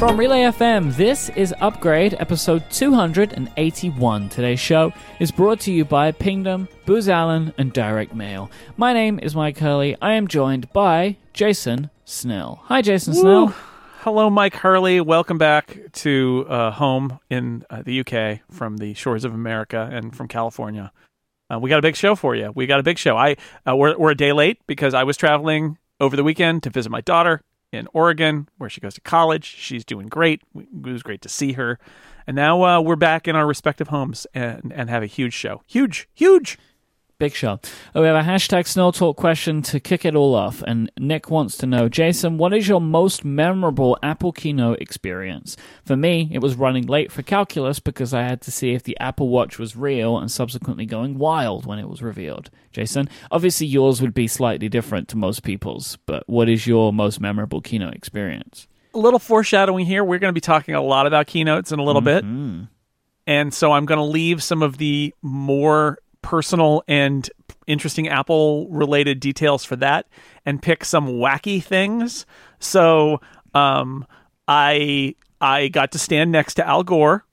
From Relay FM, this is Upgrade, episode 281. Today's show is brought to you by Pingdom, Booz Allen, and Direct Mail. My name is Mike Hurley. I am joined by Jason Snell. Hi, Jason Snell. Hello, Mike Hurley. Welcome back to uh, home in uh, the UK from the shores of America and from California. Uh, we got a big show for you. We got a big show. I uh, we're we're a day late because I was traveling over the weekend to visit my daughter in Oregon, where she goes to college. She's doing great. It was great to see her, and now uh, we're back in our respective homes and and have a huge show. Huge, huge. Big show. Oh, we have a hashtag Snell Talk question to kick it all off. And Nick wants to know, Jason, what is your most memorable Apple Keynote experience? For me, it was running late for calculus because I had to see if the Apple Watch was real and subsequently going wild when it was revealed. Jason, obviously yours would be slightly different to most people's, but what is your most memorable Keynote experience? A little foreshadowing here. We're going to be talking a lot about keynotes in a little Mm-hmm. bit. And so I'm going to leave some of the more personal and interesting Apple related details for that and pick some wacky things. So um, I I got to stand next to Al Gore,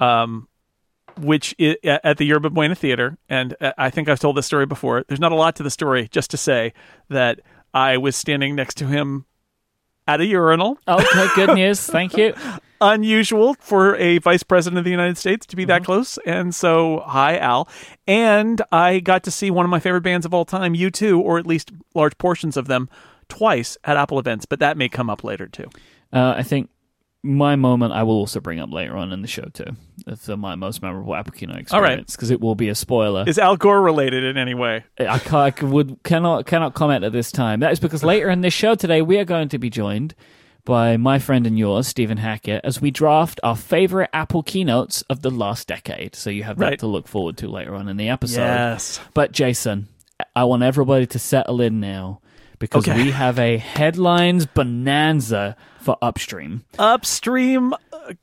um, which i- at the Yerba Buena Theater, and uh, I think I've told this story before. There's not a lot to the story, just to say that I was standing next to him at a urinal Okay, good news. Thank you. unusual for a vice president of the United States to be that close. And so, hi, Al. And I got to see one of my favorite bands of all time, U2, or at least large portions of them, twice at Apple events. But that may come up later, too. Uh, I think my moment I will also bring up later on in the show too. It's uh, my most memorable Apple Keynote right. experience because it will be a spoiler. Is Al Gore related in any way? I, I would cannot cannot comment at this time. That is because later in this show today we are going to be joined by my friend and yours, Stephen Hackett, as we draft our favorite Apple keynotes of the last decade. So you have that Right. to look forward to later on in the episode. Yes. But Jason, I want everybody to settle in now because Okay. we have a headlines bonanza for Upstream. Upstream uh,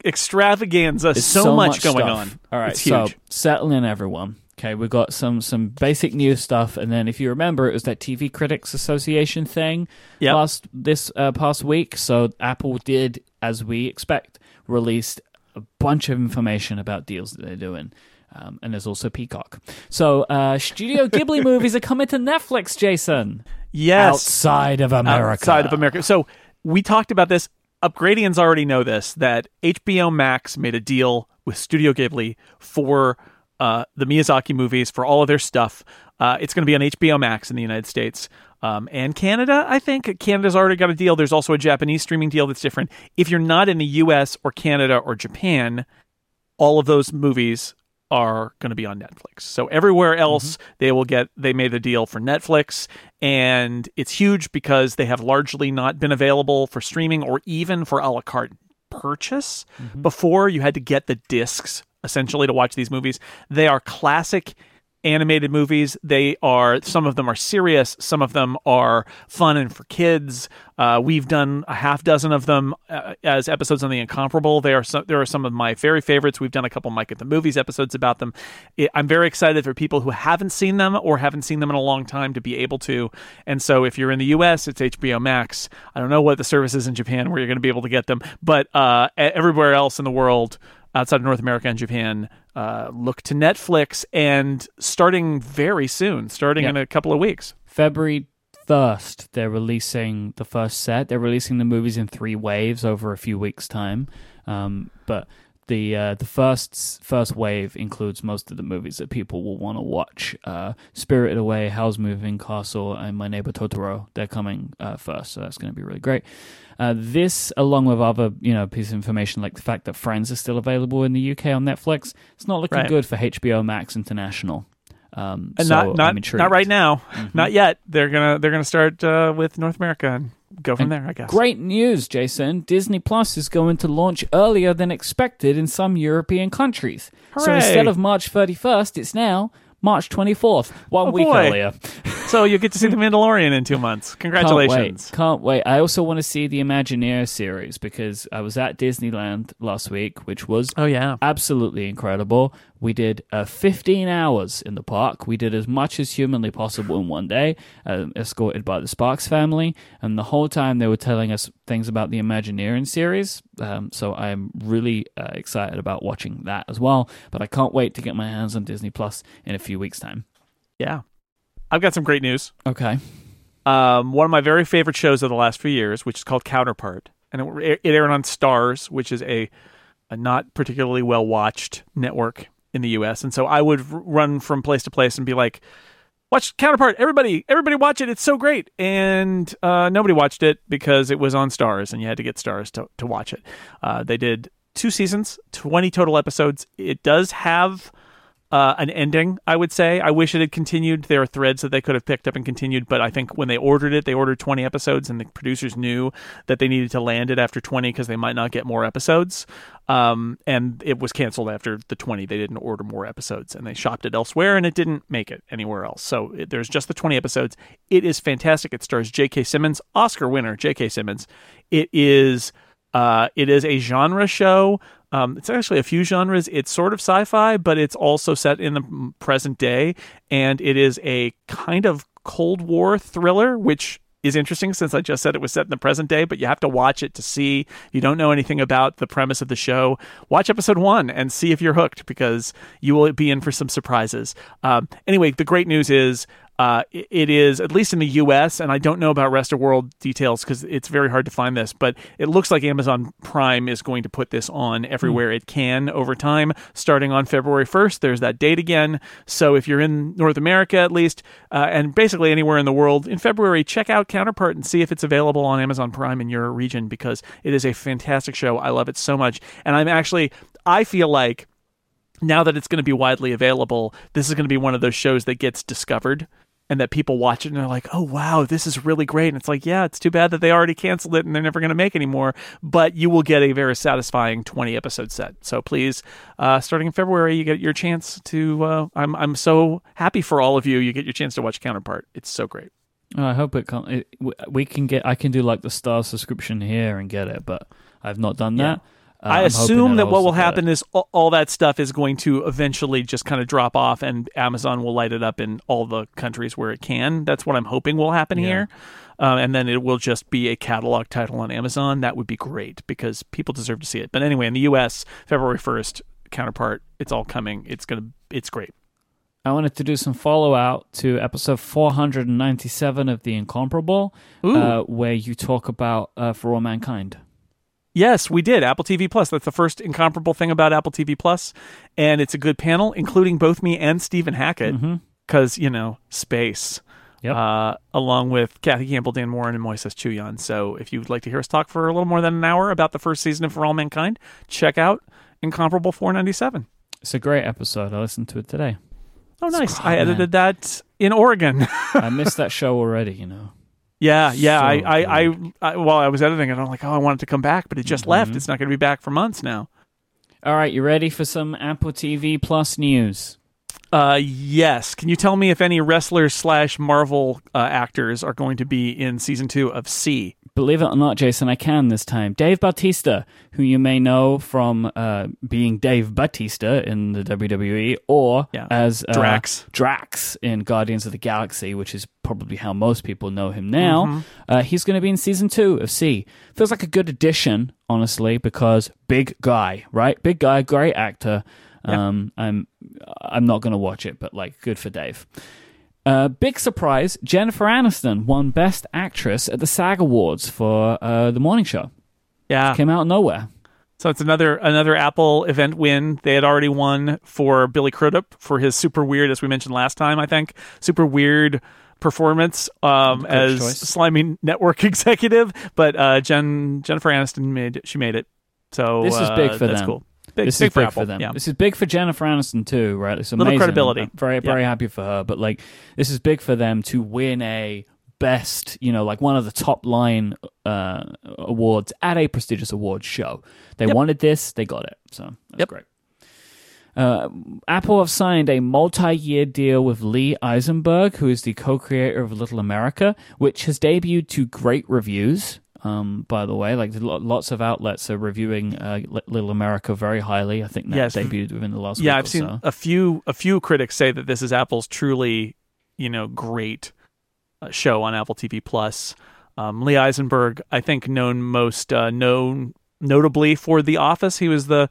extravaganza. There's So, much, going on. All right, so settle in, everyone. Okay, we got some some basic news stuff, and then if you remember, it was that TV Critics Association thing Yep. last this uh, past week. So Apple did, as we expect, released a bunch of information about deals that they're doing. Um, and there's also Peacock. So, uh, Studio Ghibli movies are coming to Netflix, Jason. yes. Outside of America. outside of America. So we talked about this. Upgradians already know this that HBO Max made a deal with Studio Ghibli for uh, the Miyazaki movies for all of their stuff. Uh, it's going to be on HBO Max in the United States um, and Canada. I think Canada's already got a deal. There's also a Japanese streaming deal that's different. If you're not in the U.S. or Canada or Japan, all of those movies are going to be on Netflix. So everywhere else they will get they made the deal for Netflix and it's huge because they have largely not been available for streaming or even for a la carte purchase. Before you had to get the discs essentially to watch these movies. They are classic animated movies. They are some of them are serious, some of them are fun and for kids. Uh, we've done a half dozen of them uh, as episodes on the Incomparable. They are some, there are some of my very favorites. We've done a couple Mike at the Movies episodes about them. It, I'm very excited for people who haven't seen them or haven't seen them in a long time to be able to. And so if you're in the U.S., it's HBO Max. I don't know what the service is in Japan where you're going to be able to get them, but uh, everywhere else in the world outside of North America and Japan, uh, look to Netflix and starting very soon, starting Yeah. in a couple of weeks. February 1st, they're releasing the first set. They're releasing the movies in three waves over a few weeks' time. Um, but the uh, the first first wave includes most of the movies that people will want to watch. Uh, Spirited Away, Howl's Moving Castle, and My Neighbor Totoro. They're coming uh, first, so that's going to be really great. Uh, this, along with other you know pieces of information like the fact that Friends is still available in the UK on Netflix, it's not looking Right. good for HBO Max International. Um, And so not not not right now, not yet. They're gonna they're gonna start uh, with North America and go from there. I guess. Great news, Jason. Disney Plus is going to launch earlier than expected in some European countries. So instead of March 31st, it's now March 24th, one Oh, week boy. earlier. so you get to see the Mandalorian in two months. Congratulations! Can't wait. Can't wait. I also want to see the Imagineer series because I was at Disneyland last week, which was Oh yeah, absolutely incredible. We did uh, 15 hours in the park. We did as much as humanly possible in one day, uh, escorted by the Sparks family. And the whole time they were telling us things about the Imagineering series. Um, so I'm really uh, excited about watching that as well. But I can't wait to get my hands on Disney Plus in a few weeks' time. yeah. I've got some great news. Okay. um, one of my very favorite shows of the last few years, which is called Counterpart, and it, it aired on Stars, which is a, a not particularly well watched network in the U.S. And so I would run from place to place and be like, "Watch Counterpart, everybody! Everybody watch it! It's so great!" And uh, nobody watched it because it was on Stars, and you had to get Stars to to watch it. Uh, they did two seasons, twenty total episodes. It does have uh, an ending, I would say. I wish it had continued. There are threads that they could have picked up and continued, but I think when they ordered it, they ordered 20 episodes, and the producers knew that they needed to land it after 20 because they might not get more episodes. Um, and it was canceled after the 20. They didn't order more episodes, and they shopped it elsewhere, and it didn't make it anywhere else. So it, there's just the 20 episodes. It is fantastic. It stars J.K. Simmons, Oscar winner J.K. Simmons. It is. Uh, it is a genre show. Um, it's actually a few genres. It's sort of sci-fi, but it's also set in the present day, and it is a kind of Cold War thriller, which is interesting since I just said it was set in the present day, but you have to watch it to see. You don't know anything about the premise of the show, watch episode one and see if you're hooked because you will be in for some surprises. Um, anyway, the great news is uh, it- it is at least in the U.S. and I don't know about rest of world details because it's very hard to find this, but it looks like Amazon Prime is going to put this on everywhere it can over time, starting on February 1st. There's that date again. So if you're in North America at least, uh, and basically anywhere in the world in February, check out Counterpart and see if it's available on Amazon Prime in your region because it is a fantastic show. I love it so much, and I'm actually I feel like now that it's going to be widely available, this is going to be one of those shows that gets discovered and that people watch it and they're like, oh, wow, this is really great. And it's like, yeah, it's too bad that they already canceled it and they're never going to make any more. But you will get a very satisfying 20 episode set. So please, uh, starting in February, you get your chance to. Uh, I'm, I'm so happy for all of you. You get your chance to watch Counterpart. It's so great. I hope it can. It, we can get. I can do like the star subscription here and get it, but I've not done that. Uh, I I'm assume that what will also get it. happen is all, all that stuff is going to eventually just kind of drop off, and Amazon will light it up in all the countries where it can. That's what I'm hoping will happen Yeah. here. Um, and then it will just be a catalog title on Amazon. That would be great because people deserve to see it. But anyway, in the U.S., February 1st, counterpart, it's all coming. It's gonna, it's great. I wanted to do some follow out to episode 497 of The Incomparable, uh, where you talk about uh, For All Mankind. Yes, we did. Apple TV Plus. That's the first incomparable thing about Apple TV Plus, and it's a good panel, including both me and Stephen Hackett, because you know space. Yep. Uh, along with Kathy Campbell, Dan Moren, and Moises Chiullan. So, if you'd like to hear us talk for a little more than an hour about the first season of For All Mankind, check out Incomparable 497. It's a great episode. I listened to it today. Oh, nice! I man. edited that in Oregon. I missed that show already, you know. Yeah, yeah. So I, I, I, I, while I was editing it, I'm like, oh, I want it to come back, but it just left. Mm-hmm. It's not going to be back for months now. All right, you ready for some Apple TV Plus news? Uh, yes. Can you tell me if any wrestlers slash Marvel uh, actors are going to be in season two of See? Believe it or not, Jason, I can this time. Dave Bautista, who you may know from uh, being Dave Bautista in the WWE, or Yeah. as uh, Drax. Drax in Guardians of the Galaxy, which is probably how most people know him now. Uh, he's going to be in season two of See. Feels like a good addition, honestly, because big guy, right? Big guy, great actor. Um, I'm I'm not going to watch it, but like, good for Dave. Uh, big surprise: Jennifer Aniston won Best Actress at the SAG Awards for uh, the morning show. Yeah. Came out of nowhere. So it's another another Apple event win. They had already won for Billy Crudup for his super weird, as we mentioned last time, I think, super weird performance um, as choice. slimy network executive. But uh, Jen Jennifer Aniston made she made it. So This is uh, big for that's them. Cool. Big, this big is for big Apple. for them. Yeah. This is big for Jennifer Aniston too, right? It's Little credibility. I'm very very happy for her, but like this is big for them to win a best, you know, like one of the top line uh, awards at a prestigious awards show. They Yep. wanted this, they got it. So that's Yep. great. Uh, Apple have signed a multi-year deal with Lee Eisenberg, who is the co-creator of Little America, which has debuted to great reviews. Um, by the way, like lots of outlets are reviewing uh, Little America very highly. I think that Yes. debuted within the last yeah, I've seen so. a few a few critics say that this is Apple's truly, you know, great uh, show on Apple TV Plus. Um, Lee Eisenberg, I think, known most uh, known notably for The Office. He was the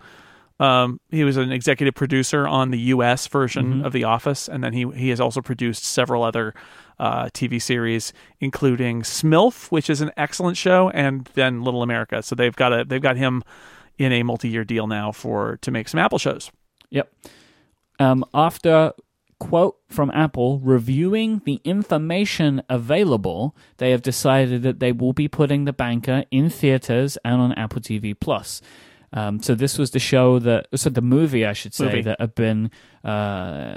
um, he was an executive producer on the U.S. version Mhm. of The Office, and then he he has also produced several other uh, TV series, including Smilf, which is an excellent show, and then Little America. So they've got a they've got him in a multi-year deal now for to make some Apple shows. Yep. Um, after quote from Apple reviewing the information available, they have decided that they will be putting the banker in theaters and on Apple TV Plus. Um, so this was the show that, so the movie, I should say, Movie. that had been. Uh,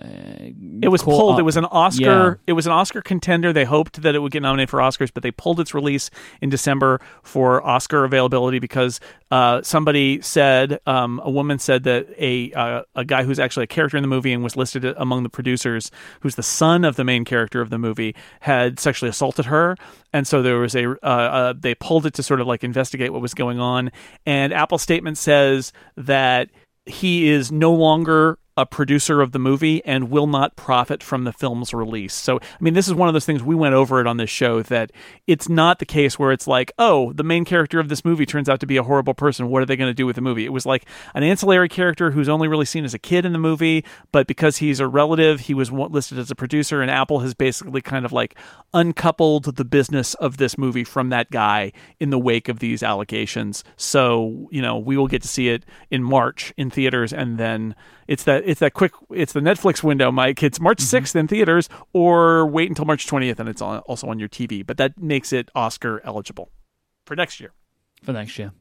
It was pulled. up- It was an Oscar. Yeah. It was an Oscar contender. They hoped that it would get nominated for Oscars, but they pulled its release in December for Oscar availability because uh, somebody said, um, a woman said that a uh, a guy who's actually a character in the movie and was listed among the producers, who's the son of the main character of the movie, had sexually assaulted her, and so there was a uh, uh, they pulled it to sort of like investigate what was going on. And Apple's statement says that he is no longer a producer of the movie and will not profit from the film's release. So, I mean, this is one of those things we went over it on this show that it's not the case where it's like, oh, the main character of this movie turns out to be a horrible person. What are they going to do with the movie? It was like an ancillary character who's only really seen as a kid in the movie, but because he's a relative, he was listed as a producer, and Apple has basically kind of like uncoupled the business of this movie from that guy in the wake of these allegations. So, you know, we will get to see it in March in theaters, and then it's that it's that quick it's the Netflix window, Mike. It's March mm-hmm. 6th in theaters, or wait until March 20th, and it's on, also on your TV. But that makes it Oscar eligible for next year. for next year.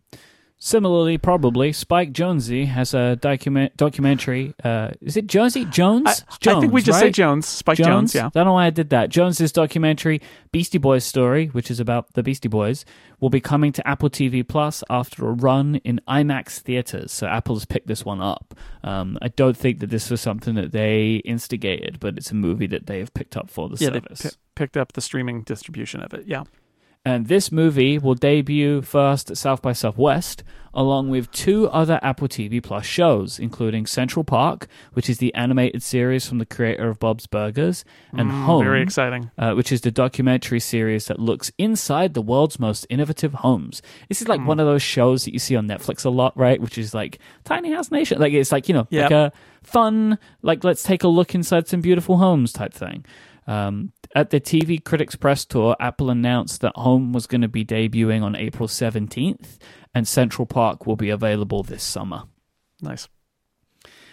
Similarly, probably Spike Jonesy has a document documentary. Uh, is it Jonesy Jones? I, Jones, I think we just right? say Jones, Spike Jonze. yeah. Don't know why I did that. Jonze's documentary, Beastie Boys Story, which is about the Beastie Boys, will be coming to Apple TV Plus after a run in IMAX theaters. So Apple's picked this one up. Um, I don't think that this was something that they instigated, but it's a movie that they have picked up for the Yeah, they service. pi- picked up the streaming distribution of it. Yeah. And this movie will debut first at South by Southwest, along with two other Apple TV Plus shows, including Central Park, which is the animated series from the creator of Bob's Burgers, and Mm, Home, Very exciting. uh, which is the documentary series that looks inside the world's most innovative homes. This is like Hmm. one of those shows that you see on Netflix a lot, right? Which is like Tiny House Nation. Like it's like, you know, like a fun, like let's take a look inside some beautiful homes type thing. Um, at the TV Critics Press Tour, Apple announced that Home was going to be debuting on April 17th, and Central Park will be available this summer. Nice.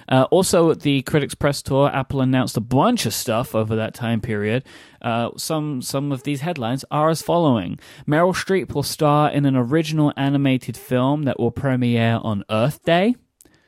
Uh, also, at the Critics Press Tour, Apple announced a bunch of stuff over that time period. Uh, some some of these headlines are as following: Meryl Streep will star in an original animated film that will premiere on Earth Day.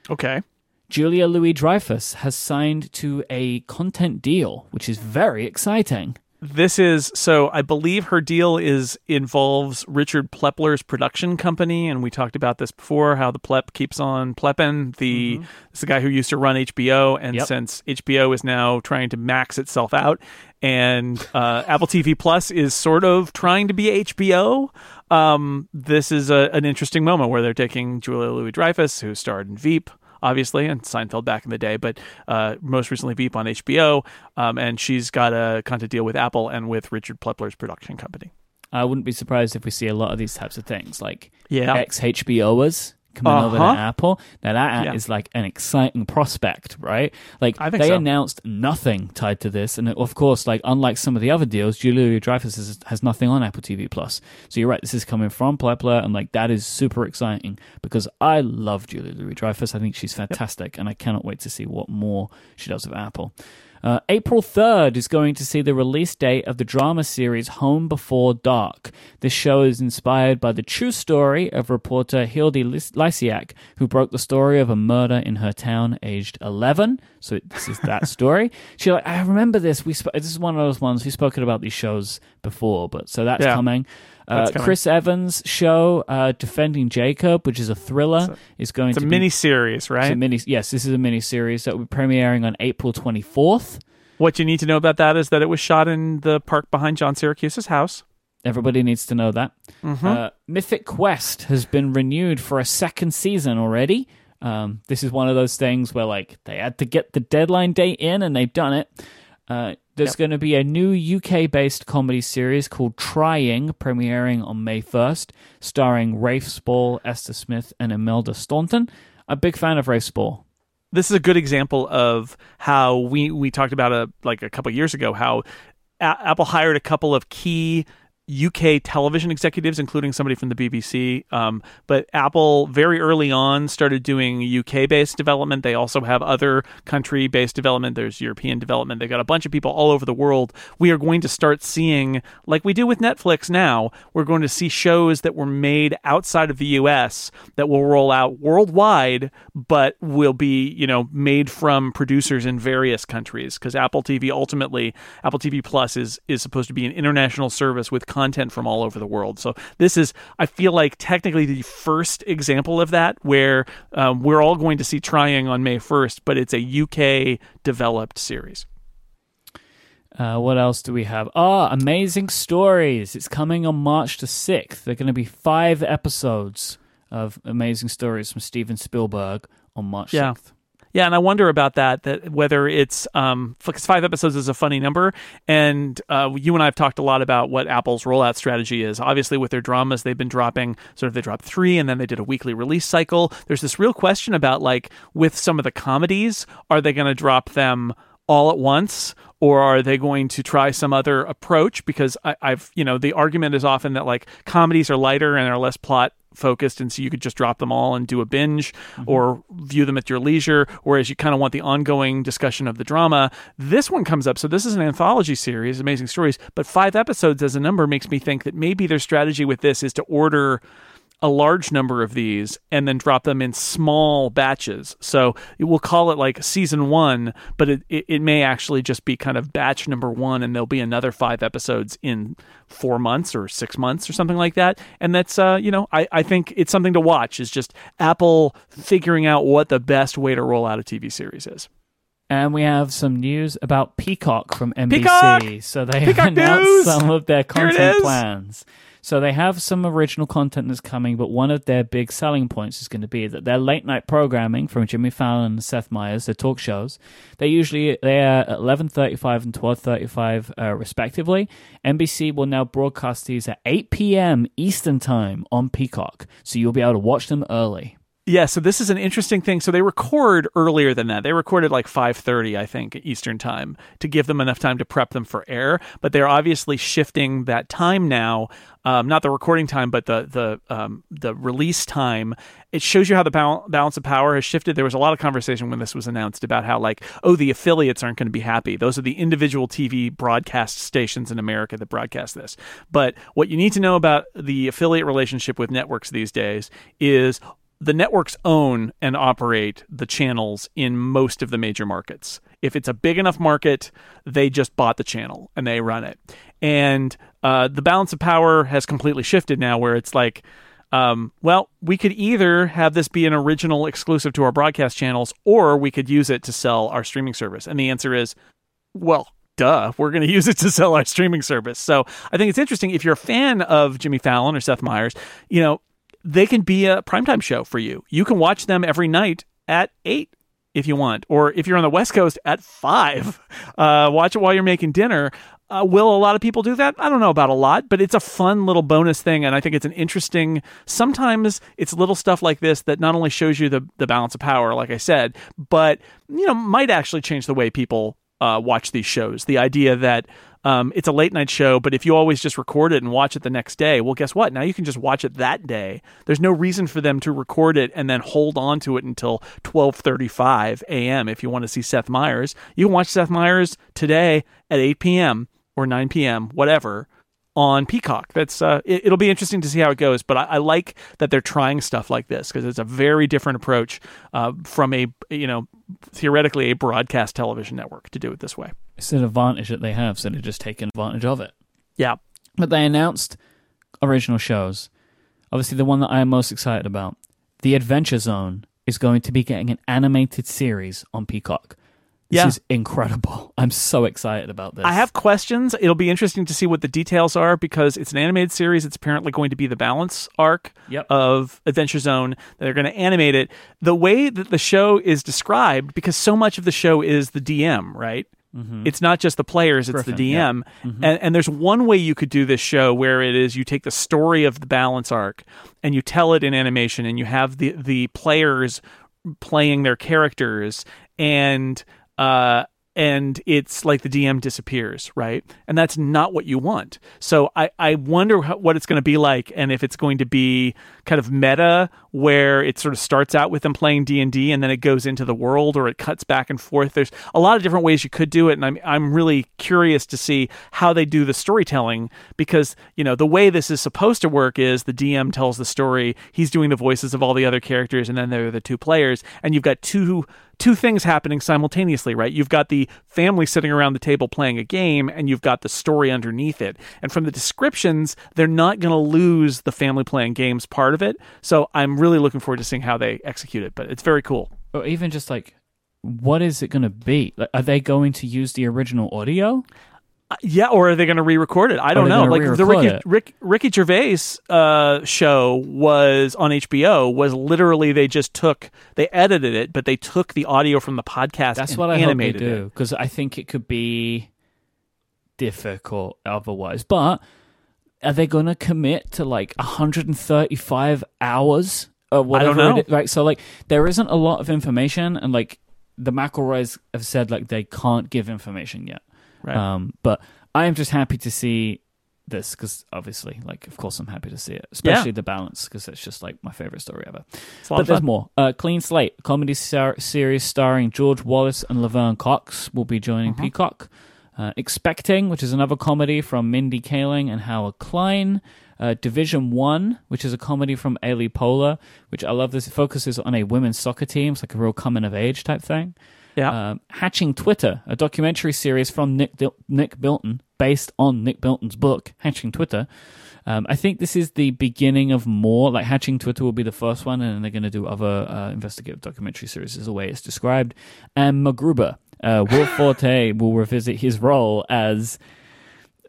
Okay. Julia Louis Dreyfus has signed to a content deal, which is very exciting. This is so I believe her deal is involves Richard Plepler's production company, and we talked about this before. How the Plep keeps on plepping. The it's the guy who used to run HBO, and Yep. since HBO is now trying to max itself out, and uh, Apple TV Plus is sort of trying to be HBO. Um, this is a, an interesting moment where they're taking Julia Louis Dreyfus, who starred in Veep, obviously, and Seinfeld back in the day, but uh, most recently Veep on HBO. Um, and she's got a content deal with Apple and with Richard Plepler's production company. I wouldn't be surprised if we see a lot of these types of things, like Yeah. ex HBOers coming over to Uh-huh. Apple. Now that is Yeah. like an exciting prospect, right? Like they so. announced nothing tied to this, and of course, like unlike some of the other deals, Julia Dreyfus has, has nothing on Apple TV Plus. So you're right, this is coming from Plepler, and like that is super exciting because I love Julia Louis Dreyfus. I think she's fantastic, and I cannot wait to see what more she does with Apple. Uh, April 3rd is going to see the release date of the drama series Home Before Dark. This show is inspired by the true story of reporter Hildy Lys- Lysiak, who broke the story of a murder in her town aged 11. So this is that story. She like, I remember this. We sp- This is one of those ones we've spoken about these shows before, but so that's Yeah. coming. Uh, Chris Evans' show, uh, Defending Jacob, which is a thriller, is going It's a to be mini series, it's a right? mini. Yes, this is a mini series that will be premiering on April 24th. What you need to know about that is that it was shot in the park behind John Siracusa's house. Everybody needs to know that. Mm-hmm. Uh, Mythic Quest has been renewed for a second season already. Um, this is one of those things where like they had to get the deadline date in, and they've done it. Uh, there's Yep. going to be a new UK-based comedy series called Trying, premiering on May 1st, starring Rafe Spall, Esther Smith, and Imelda Staunton. A big fan of Rafe Spall. this is a good example of how we we talked about a like a couple years ago how a- Apple hired a couple of key UK television executives, including somebody from the BBC. Um, but Apple very early on started doing UK based development. They also have other country based development. There's European development. They've got a bunch of people all over the world. We are going to start seeing, like we do with Netflix now, we're going to see shows that were made outside of the US that will roll out worldwide, but will be, you know, made from producers in various countries. Because Apple TV ultimately, Apple TV Plus is is supposed to be an international service with content from all over the world. So this is, I feel like, technically the first example of that, where um, we're all going to see trying on May first, but it's a UK developed series. Uh, what else do we have? Ah, Amazing Stories. It's coming on March the 6th. There are going to be five episodes of Amazing Stories from Steven Spielberg on March Yeah. 6th. Yeah, and I wonder about that. That whether it's um, because five episodes is a funny number, and uh, you and I have talked a lot about what Apple's rollout strategy is. Obviously, with their dramas, they've been dropping sort of they dropped three, and then they did a weekly release cycle. There's this real question about like with some of the comedies, are they going to drop them all at once? Or are they going to try some other approach? Because I, I've, you know, the argument is often that like comedies are lighter and are less plot focused and so you could just drop them all and do a binge mm-hmm. or view them at your leisure whereas you kind of want the ongoing discussion of the drama this one comes up so this is an anthology series amazing stories but five episodes as a number makes me think that maybe their strategy with this is to order a large number of these and then drop them in small batches. So we'll call it like season one, but it, it, it may actually just be kind of batch number one, and there'll be another five episodes in four months or six months or something like that. And that's, uh, you know, I, I think it's something to watch, is just Apple figuring out what the best way to roll out a TV series is. And we have some news about Peacock from NBC. Peacock! So they Peacock announced news! some of their content plans. So they have some original content that's coming, but one of their big selling points is going to be that their late night programming from Jimmy Fallon and Seth Meyers, their talk shows, they usually they are at eleven thirty five and twelve thirty five uh, respectively. NBC will now broadcast these at eight p.m. Eastern time on Peacock, so you'll be able to watch them early. Yeah, so this is an interesting thing. So they record earlier than that. They recorded like 5:30, I think, Eastern time to give them enough time to prep them for air. But they're obviously shifting that time now, um, not the recording time, but the the um, the release time. It shows you how the bal- balance of power has shifted. There was a lot of conversation when this was announced about how like, oh, the affiliates aren't going to be happy. Those are the individual TV broadcast stations in America that broadcast this. But what you need to know about the affiliate relationship with networks these days is the networks own and operate the channels in most of the major markets. If it's a big enough market, they just bought the channel and they run it. And uh, the balance of power has completely shifted now, where it's like, um, well, we could either have this be an original exclusive to our broadcast channels, or we could use it to sell our streaming service. And the answer is, well, duh, we're going to use it to sell our streaming service. So I think it's interesting if you're a fan of Jimmy Fallon or Seth Meyers, you know, they can be a primetime show for you. You can watch them every night at eight if you want, or if you're on the West Coast at five, uh, watch it while you're making dinner. Uh, will a lot of people do that? I don't know about a lot, but it's a fun little bonus thing, and I think it's an interesting. Sometimes it's little stuff like this that not only shows you the the balance of power, like I said, but you know might actually change the way people uh, watch these shows. The idea that um, it's a late night show, but if you always just record it and watch it the next day, well, guess what? Now you can just watch it that day. There's no reason for them to record it and then hold on to it until 12:35 a.m. If you want to see Seth Meyers, you can watch Seth Meyers today at 8 p.m. or 9 p.m. whatever on Peacock. That's uh, it, will be interesting to see how it goes. But I, I like that they're trying stuff like this because it's a very different approach uh, from a you know theoretically a broadcast television network to do it this way. It's an advantage that they have, so they're just taking advantage of it. Yeah. But they announced original shows, obviously the one that I am most excited about, The Adventure Zone, is going to be getting an animated series on Peacock. This Yeah. is incredible. I'm so excited about this. I have questions. It'll be interesting to see what the details are because it's an animated series. It's apparently going to be the balance arc Yep. of Adventure Zone. They're going to animate it. The way that the show is described, because so much of the show is the DM, right? It's not just the players, it's Griffin, the yeah. DM. And, and there's one way you could do this show where it is you take the story of the balance arc and you tell it in animation and you have the, the players playing their characters and uh and it's like the DM disappears, right? And that's not what you want. So I, I wonder what it's going to be like, and if it's going to be kind of meta, where it sort of starts out with them playing D and D, and then it goes into the world, or it cuts back and forth. There's a lot of different ways you could do it, and I'm I'm really curious to see how they do the storytelling because you know the way this is supposed to work is the DM tells the story, he's doing the voices of all the other characters, and then there are the two players, and you've got two two things happening simultaneously, right? You've got the family sitting around the table playing a game, and you've got the story underneath it. And from the descriptions, they're not going to lose the family playing games part of it. So I'm really looking forward to seeing how they execute it. But it's very cool. or even just like, what is it going to be? Like, are they going to use the original audio? Uh, Yeah, or are they going to re-record it? I don't know. Like the Ricky. Rick, Ricky Gervais uh, show was on HBO. Was literally they just took they edited it, but they took the audio from the podcast. That's and what I hope they do it. because I think it could be difficult otherwise. But are they going to commit to like 135 hours or whatever? know. It is? Right. So like there isn't a lot of information, and like the McElroys have said, like they can't give information yet. Right. Um, but I am just happy to see this because obviously, like, of course, I'm happy to see it, especially the balance because it's just like my favorite story ever. It's a lot But there's more. Uh, Clean Slate, comedy ser- series starring George Wallace and Laverne Cox, will be joining Mm-hmm. Peacock. Uh, Expecting, which is another comedy from Mindy Kaling and Howard Klein. Uh, Division One, which is a comedy from Amy Poehler, which I love. This it focuses on a women's soccer team. It's like a real coming of age type thing. Yeah. Um, Hatching Twitter, a documentary series from Nick Dil- Nick Bilton, based on Nick Bilton's book Hatching Twitter. Um, I think this is the beginning of more. Like Hatching Twitter will be the first one, and then they're going to do other uh, investigative documentary series, is the way it's described. And MacGruber, uh, Will Forte will revisit his role as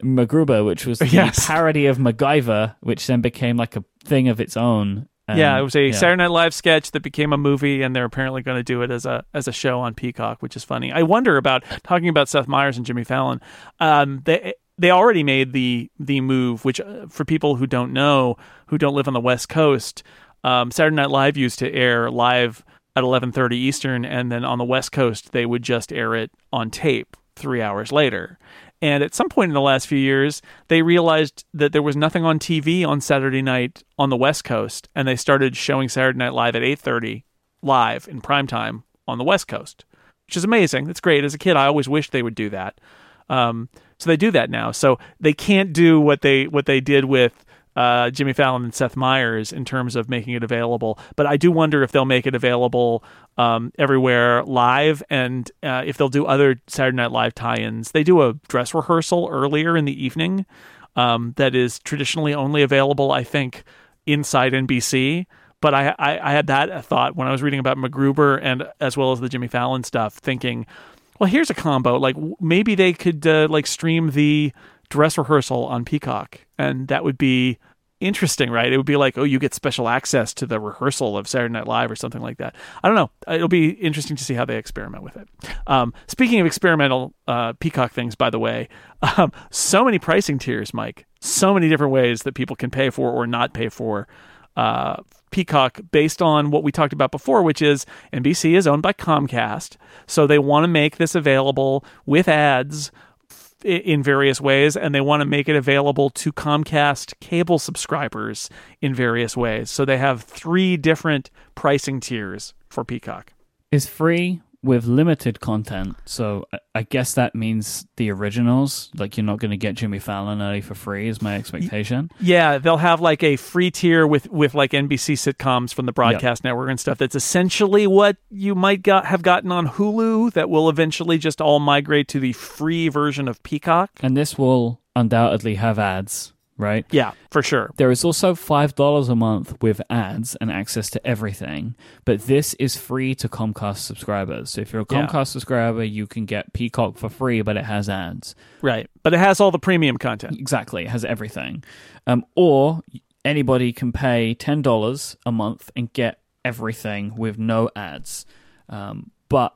MacGruber, which was the Yes. parody of MacGyver, which then became like a thing of its own. And, yeah, it was a yeah. Saturday Night Live sketch that became a movie, and they're apparently going to do it as a as a show on Peacock, which is funny. I wonder about talking about Seth Meyers and Jimmy Fallon. Um, they they already made the the move, which uh, for people who don't know, who don't live on the West Coast, um, Saturday Night Live used to air live at eleven thirty Eastern, and then on the West Coast they would just air it on tape three hours later. And at some point in the last few years, they realized that there was nothing on TV on Saturday night on the West Coast, and they started showing Saturday Night Live at 8:30 live in prime time on the West Coast, which is amazing. That's great. As a kid, I always wished they would do that. Um, so they do that now. So they can't do what they what they did with uh, Jimmy Fallon and Seth Meyers in terms of making it available. But I do wonder if they'll make it available um, everywhere live, and uh, if they'll do other Saturday Night Live tie-ins. They do a dress rehearsal earlier in the evening um, that is traditionally only available, I think, inside NBC. But I, I, I had that thought when I was reading about MacGruber and as well as the Jimmy Fallon stuff, thinking, well, here's a combo. Like maybe they could uh, like stream the dress rehearsal on Peacock, and that would be interesting, right? It would be like, oh, you get special access to the rehearsal of Saturday Night Live or something like that. I don't know. It'll be interesting to see how they experiment with it. Um, speaking of experimental uh, Peacock things, by the way, um, so many pricing tiers, Mike. So many different ways that people can pay for or not pay for uh, Peacock based on what we talked about before, which is NBC is owned by Comcast. So they want to make this available with ads in various ways, and they want to make it available to Comcast cable subscribers in various ways. So they have three different pricing tiers for Peacock. is free with limited content. So I- I guess that means the originals. Like you're not going to get Jimmy Fallon early for free. Is my expectation. Yeah, they'll have like a free tier with with like NBC sitcoms from the broadcast network and stuff. That's essentially what you might got have gotten on Hulu. That will eventually just all migrate to the free version of Peacock. And this will undoubtedly have ads right? Yeah, for sure. There is also $5 a month with ads and access to everything, but this is free to Comcast subscribers. So if you're a Yeah. Comcast subscriber, you can get Peacock for free, but it has ads. Right. But it has all the premium content. Exactly, it has everything. Um, or anybody can pay $10 a month and get everything with no ads. Um, but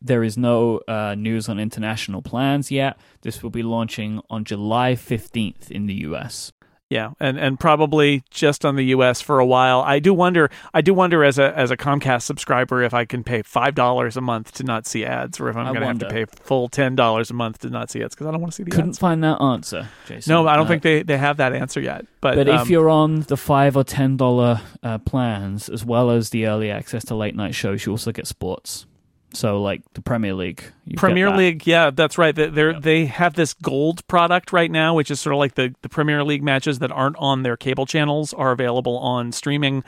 there is no uh, news on international plans yet. This will be launching on July 15th in the US. Yeah, and and probably just on the U.S. for a while. I do wonder. I do wonder as a as a Comcast subscriber if I can pay five dollars a month to not see ads, or if I'm I going to have to pay full ten dollars a month to not see ads because I don't want to see the ads. Couldn't ads. find that answer, Jason. No, I don't Uh, think they, they have that answer yet. But, But um, if you're on the five or ten dollar uh, plans, as well as the early access to late night shows, you also get sports. So, like the Premier League, Premier. League, yeah, that's right. They Yep. they have this gold product right now, which is sort of like the the Premier League matches that aren't on their cable channels are available on streaming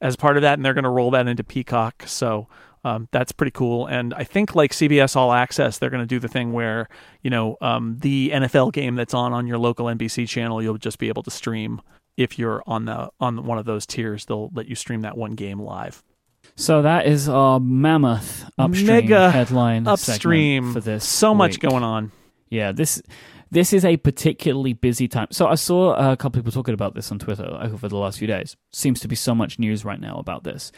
as part of that, and they're going to roll that into Peacock. So. Um, that's pretty cool, and I think like CBS All Access, they're going to do the thing where you know um, the NFL game that's on on your local NBC channel, you'll just be able to stream if you're on the on one of those tiers. They'll let you stream that one game live. So that is a mammoth upstream Mega headline Upstream, for this. so much going on. Yeah, this this is a particularly busy time. So I saw a couple people talking about this on Twitter over the last few days. Seems to be so much news right now about this.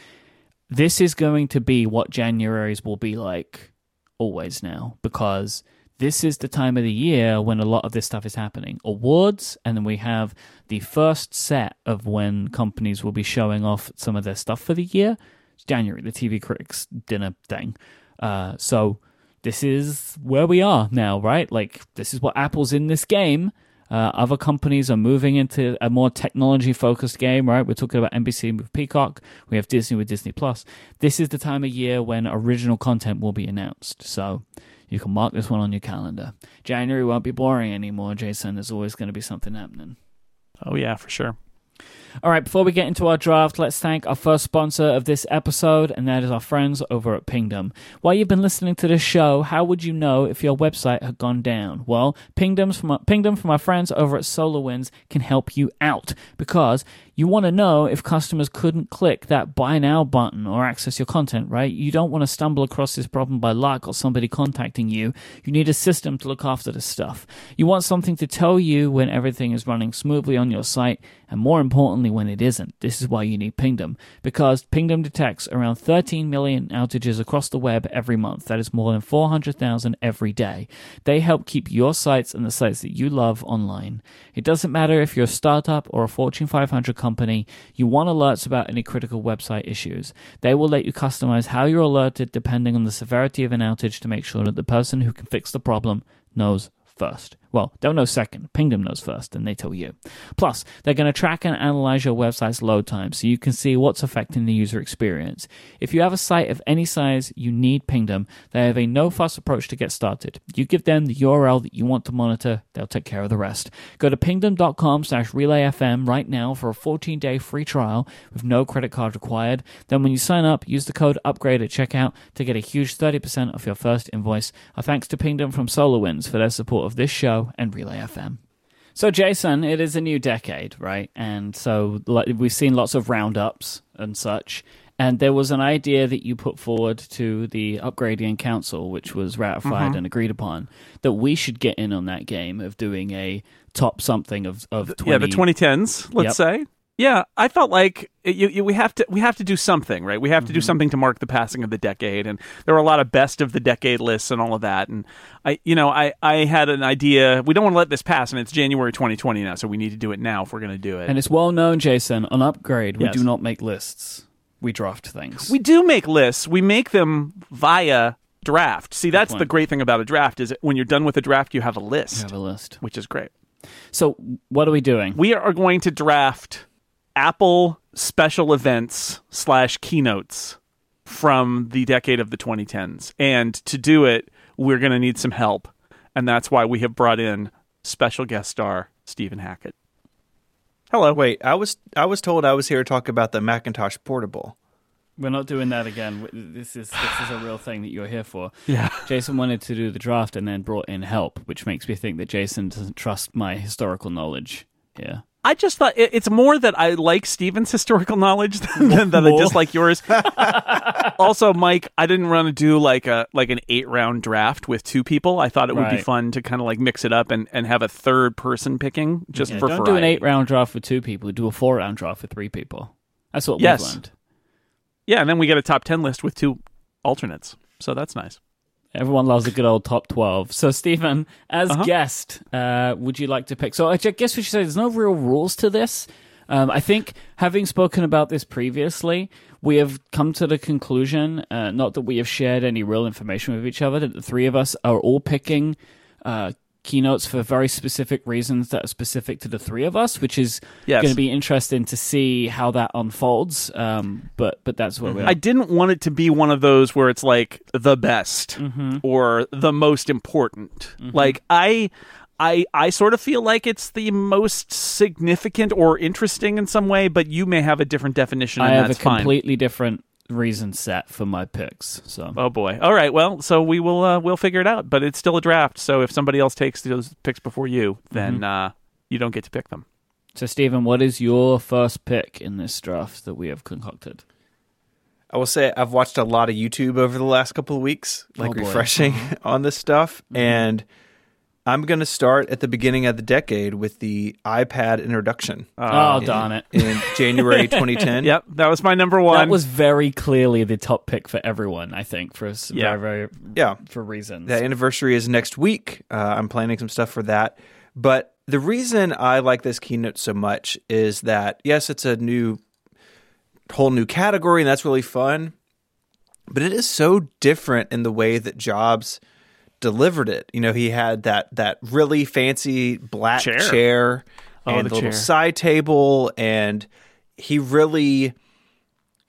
This is going to be what January's will be like always now because this is the time of the year when a lot of this stuff is happening. Awards, and then we have the first set of when companies will be showing off some of their stuff for the year. It's January, the TV Critics dinner thing. Uh, so this is where we are now, right? Like this is what Apple's in this game. Uh, other companies are moving into a more technology focused game, right? We're talking about NBC with Peacock. We have Disney with Disney Plus. This is the time of year when original content will be announced. So you can mark this one on your calendar. January won't be boring anymore, Jason. There's always going to be something happening. Oh yeah, for sure. All right, before we get into our draft, let's thank our first sponsor of this episode, and that is our friends over at Pingdom. While you've been listening to this show, how would you know if your website had gone down? Well, Pingdom's from our, Pingdom from our friends over at SolarWinds can help you out because you want to know if customers couldn't click that buy now button or access your content, right? You don't want to stumble across this problem by luck or somebody contacting you. You need a system to look after this stuff. You want something to tell you when everything is running smoothly on your site, and more importantly, when it isn't. This is why you need Pingdom, because Pingdom detects around 13 million outages across the web every month. That is more than 400,000 every day. They help keep your sites and the sites that you love online. It doesn't matter if you're a startup or a Fortune 500 company, you want alerts about any critical website issues. They will let you customize how you're alerted depending on the severity of an outage to make sure that the person who can fix the problem knows first. Well, they'll know second. Pingdom knows first, and they tell you. Plus, they're going to track and analyze your website's load time so you can see what's affecting the user experience. If you have a site of any size, you need Pingdom. They have a no fuss approach to get started. You give them the URL that you want to monitor, they'll take care of the rest. Go to pingdom.com slash relayfm right now for a 14 day free trial with no credit card required. Then, when you sign up, use the code UPGRADE at checkout to get a huge 30% off your first invoice. Our thanks to Pingdom from SolarWinds for their support of this show and Relay FM. So, Jason, it is a new decade, right? And so we've seen lots of roundups and such. And there was an idea that you put forward to the Upgradian Council, which was ratified mm-hmm. and agreed upon, that we should get in on that game of doing a top something of, of 20, yeah, the 2010s, let's Yep. say. Yeah, I felt like you, you, we have to we have to do something, right? We have to do Mm-hmm. something to mark the passing of the decade, and there were a lot of best of the decade lists and all of that. And I, you know, I I had an idea. We don't want to let this pass, and it's January 2020 now, so we need to do it now if we're going to do it. And it's well known, Jason, on Upgrade, we Yes. do not make lists. We draft things. we do make lists. We make them via draft. See, that's the great thing about a draft is when you're done with a draft, you have a list, We have a list. which is great. So, what are we doing? we are going to draft Apple special events slash keynotes from the decade of the 2010s. And to do it, we're going to need some help. And that's why we have brought in special guest star Stephen Hackett. Hello. Wait, I was I was told I was here to talk about the Macintosh Portable. We're not doing that again. This is this is a real thing that you're here for. Yeah. Jason wanted to do the draft and then brought in help, which makes me think that Jason doesn't trust my historical knowledge here. I just thought it, it's more that I like Stephen's historical knowledge than that I dislike yours. also, Mike, I didn't want to do like a like an eight round draft with two people. I thought it would be Right. fun to kind of like mix it up and, and have a third person picking just Yeah, for don't do an eight round draft with two people. Do a four round draft with three people. That's what Yes. we've learned. Yeah, and then we get a top ten list with two alternates. So that's nice. Everyone loves a good old top 12. So, Stephen, as Uh-huh. guest, uh, would you like to pick? So, I guess we should say there's no real rules to this. Um, I think, having spoken about this previously, we have come to the conclusion, uh, not that we have shared any real information with each other, that the three of us are all picking uh, keynotes for very specific reasons that are specific to the three of us, which is Yes. going to be interesting to see how that unfolds. Um, but but that's where we are. I didn't want it to be one of those where it's like the best Mm-hmm. or the most important. Like I I I sort of feel like it's the most significant or interesting in some way, but you may have a different definition I have a fine. completely different reason set for my picks. So Oh boy. All right. Well, so we will uh, we'll figure it out, but it's still a draft. So if somebody else takes those picks before you, then uh, you don't get to pick them. So, Stephen, what is your first pick in this draft that we have concocted? I will say I've watched a lot of YouTube over the last couple of weeks, like Oh, refreshing on this stuff. And I'm going to start at the beginning of the decade with the iPad introduction oh, in- darn it. in January 2010. Yep, that was my number one. That was very clearly the top pick for everyone, I think, for s- Yeah. very, very, Yeah. for reasons. The anniversary is next week. Uh, I'm planning some stuff for that. But the reason I like this keynote so much is that, yes, it's a new, whole new category, and that's really fun. But it is so different in the way that Jobs delivered it. You know, he had that that really fancy black Chair. chair, Oh, and the little chair. side table, and he really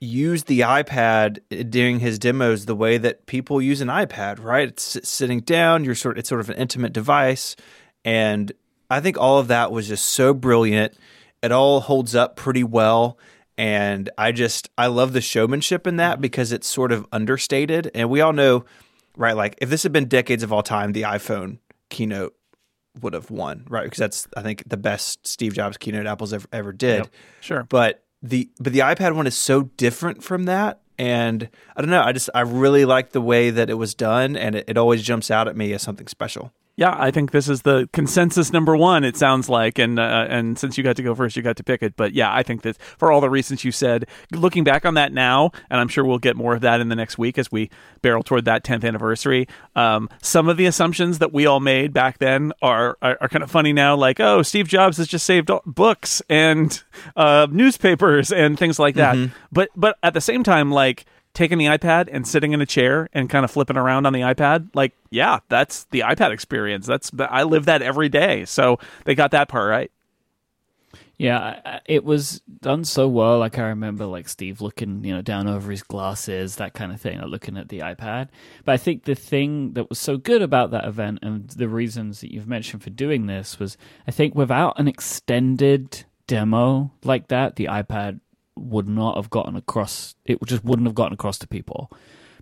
used the iPad during his demos the way that people use an iPad, right? It's sitting down, you're sort it's sort of an intimate device, and I think all of that was just so brilliant. It all holds up pretty well, and I just I love the showmanship in that mm-hmm. because it's sort of understated, and we all know, right? Like if this had been decades of all time, the iPhone keynote would have won, right? Because that's I think the best Steve Jobs keynote Apple's ever ever did Yep. sure. but the but the iPad one is so different from that and I don't know I just I really like the way that it was done and it, it always jumps out at me as something special Yeah, I think this is the consensus number one. It sounds like, and uh, and since you got to go first, you got to pick it. But yeah, I think that for all the reasons you said, looking back on that now, and I'm sure we'll get more of that in the next week as we barrel toward that 10th anniversary. Um, some of the assumptions that we all made back then are are, are kind of funny now. Like, oh, Steve Jobs has just saved all- books and uh, newspapers and things like that. But but at the same time, like taking the iPad and sitting in a chair and kind of flipping around on the iPad, like, yeah, that's the iPad experience. That's I live that every day. So they got that part right. Yeah, it was done so well. Like I remember, like Steve looking, you know, down over his glasses, that kind of thing, like looking at the iPad. But I think the thing that was so good about that event, and the reasons that you've mentioned for doing this, was I think without an extended demo like that, the iPad would not have gotten across. It just wouldn't have gotten across to people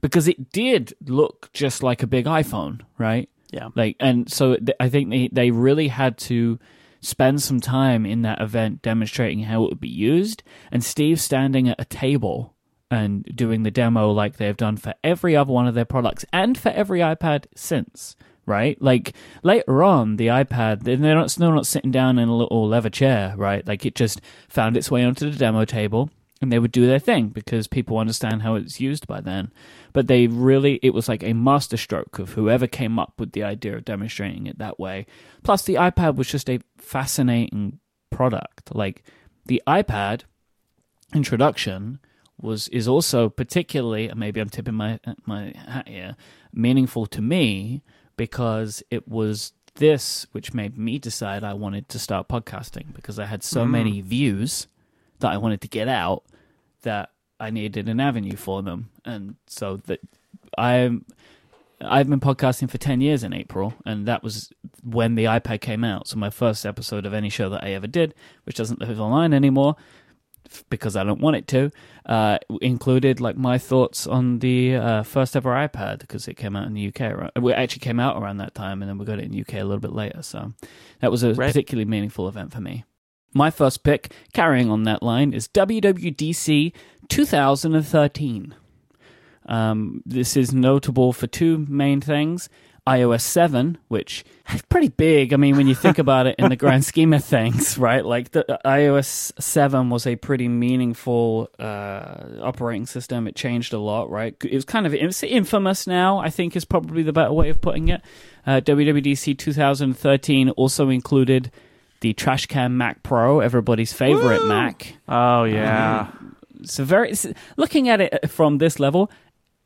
because it did look just like a big iPhone, right? Yeah. Like, and so th- I think they, they really had to spend some time in that event demonstrating how it would be used. And Steve standing at a table and doing the demo like they've done for every other one of their products and for every iPad since. Right, like later on, the iPad they're not not sitting down in a little leather chair, right? Like it just found its way onto the demo table, and they would do their thing because people understand how it's used by then. But they really, it was like a masterstroke of whoever came up with the idea of demonstrating it that way. Plus, the iPad was just a fascinating product. Like the iPad introduction was is also particularly, maybe I'm tipping my my hat here, meaningful to me because it was this which made me decide I wanted to start podcasting because I had so mm. many views that I wanted to get out that I needed an avenue for them, and so that I'm. I've been podcasting for 10 years in April, and that was when the iPad came out. So, my first episode of any show that I ever did, which doesn't live online anymore because I don't want it to, uh, included like my thoughts on the uh, first ever iPad because it came out in the UK. Right? It actually came out around that time, and then we got it in the UK a little bit later. So, that was a Right. particularly meaningful event for me. My first pick, carrying on that line, is WWDC 2013. Um, this is notable for two main things iOS 7, which is pretty big. I mean, when you think about it in the grand scheme of things, right? Like the uh, iOS 7 was a pretty meaningful uh, operating system. It changed a lot, right? It was kind of it's infamous now, I think is probably the better way of putting it. Uh, WWDC 2013 also included the Trashcan Mac Pro, everybody's favorite Woo! Mac. Oh yeah. So very it's- looking at it from this level,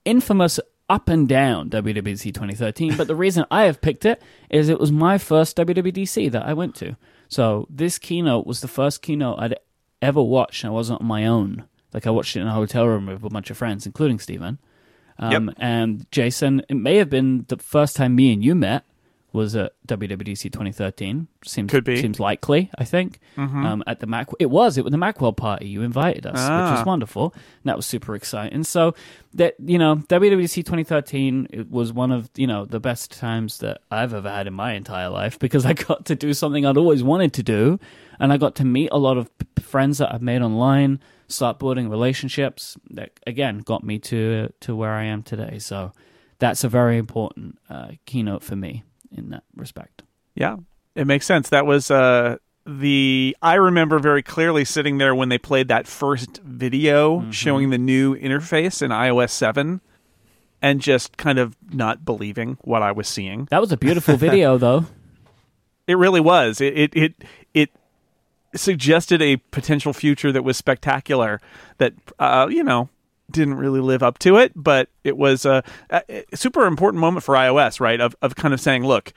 infamous up and down WWDC 2013. But the reason I have picked it is it was my first WWDC that I went to. So this keynote was the first keynote I'd ever watched. And I wasn't on my own. Like I watched it in a hotel room with a bunch of friends, including Stephen. Um, And Jason, it may have been the first time me and you met was at WWDC 2013. Seems Could be. seems likely. I think um, at the Mac. It was it was the Macworld party. You invited us, which Ah. was wonderful. And that was super exciting. So that you know, WWDC 2013 it was one of you know the best times that I've ever had in my entire life because I got to do something I'd always wanted to do, and I got to meet a lot of p- friends that I've made online, start building relationships that again got me to to where I am today. So that's a very important uh, keynote for me in that respect. Yeah, it makes sense. That was uh, the I remember very clearly sitting there when they played that first video showing the new interface in iOS seven, and just kind of not believing what I was seeing. That was a beautiful video, though. It really was. It it it, it suggested a potential future that was spectacular. That uh, you know didn't really live up to it, but it was a, a super important moment for iOS, right? Of of kind of saying, look,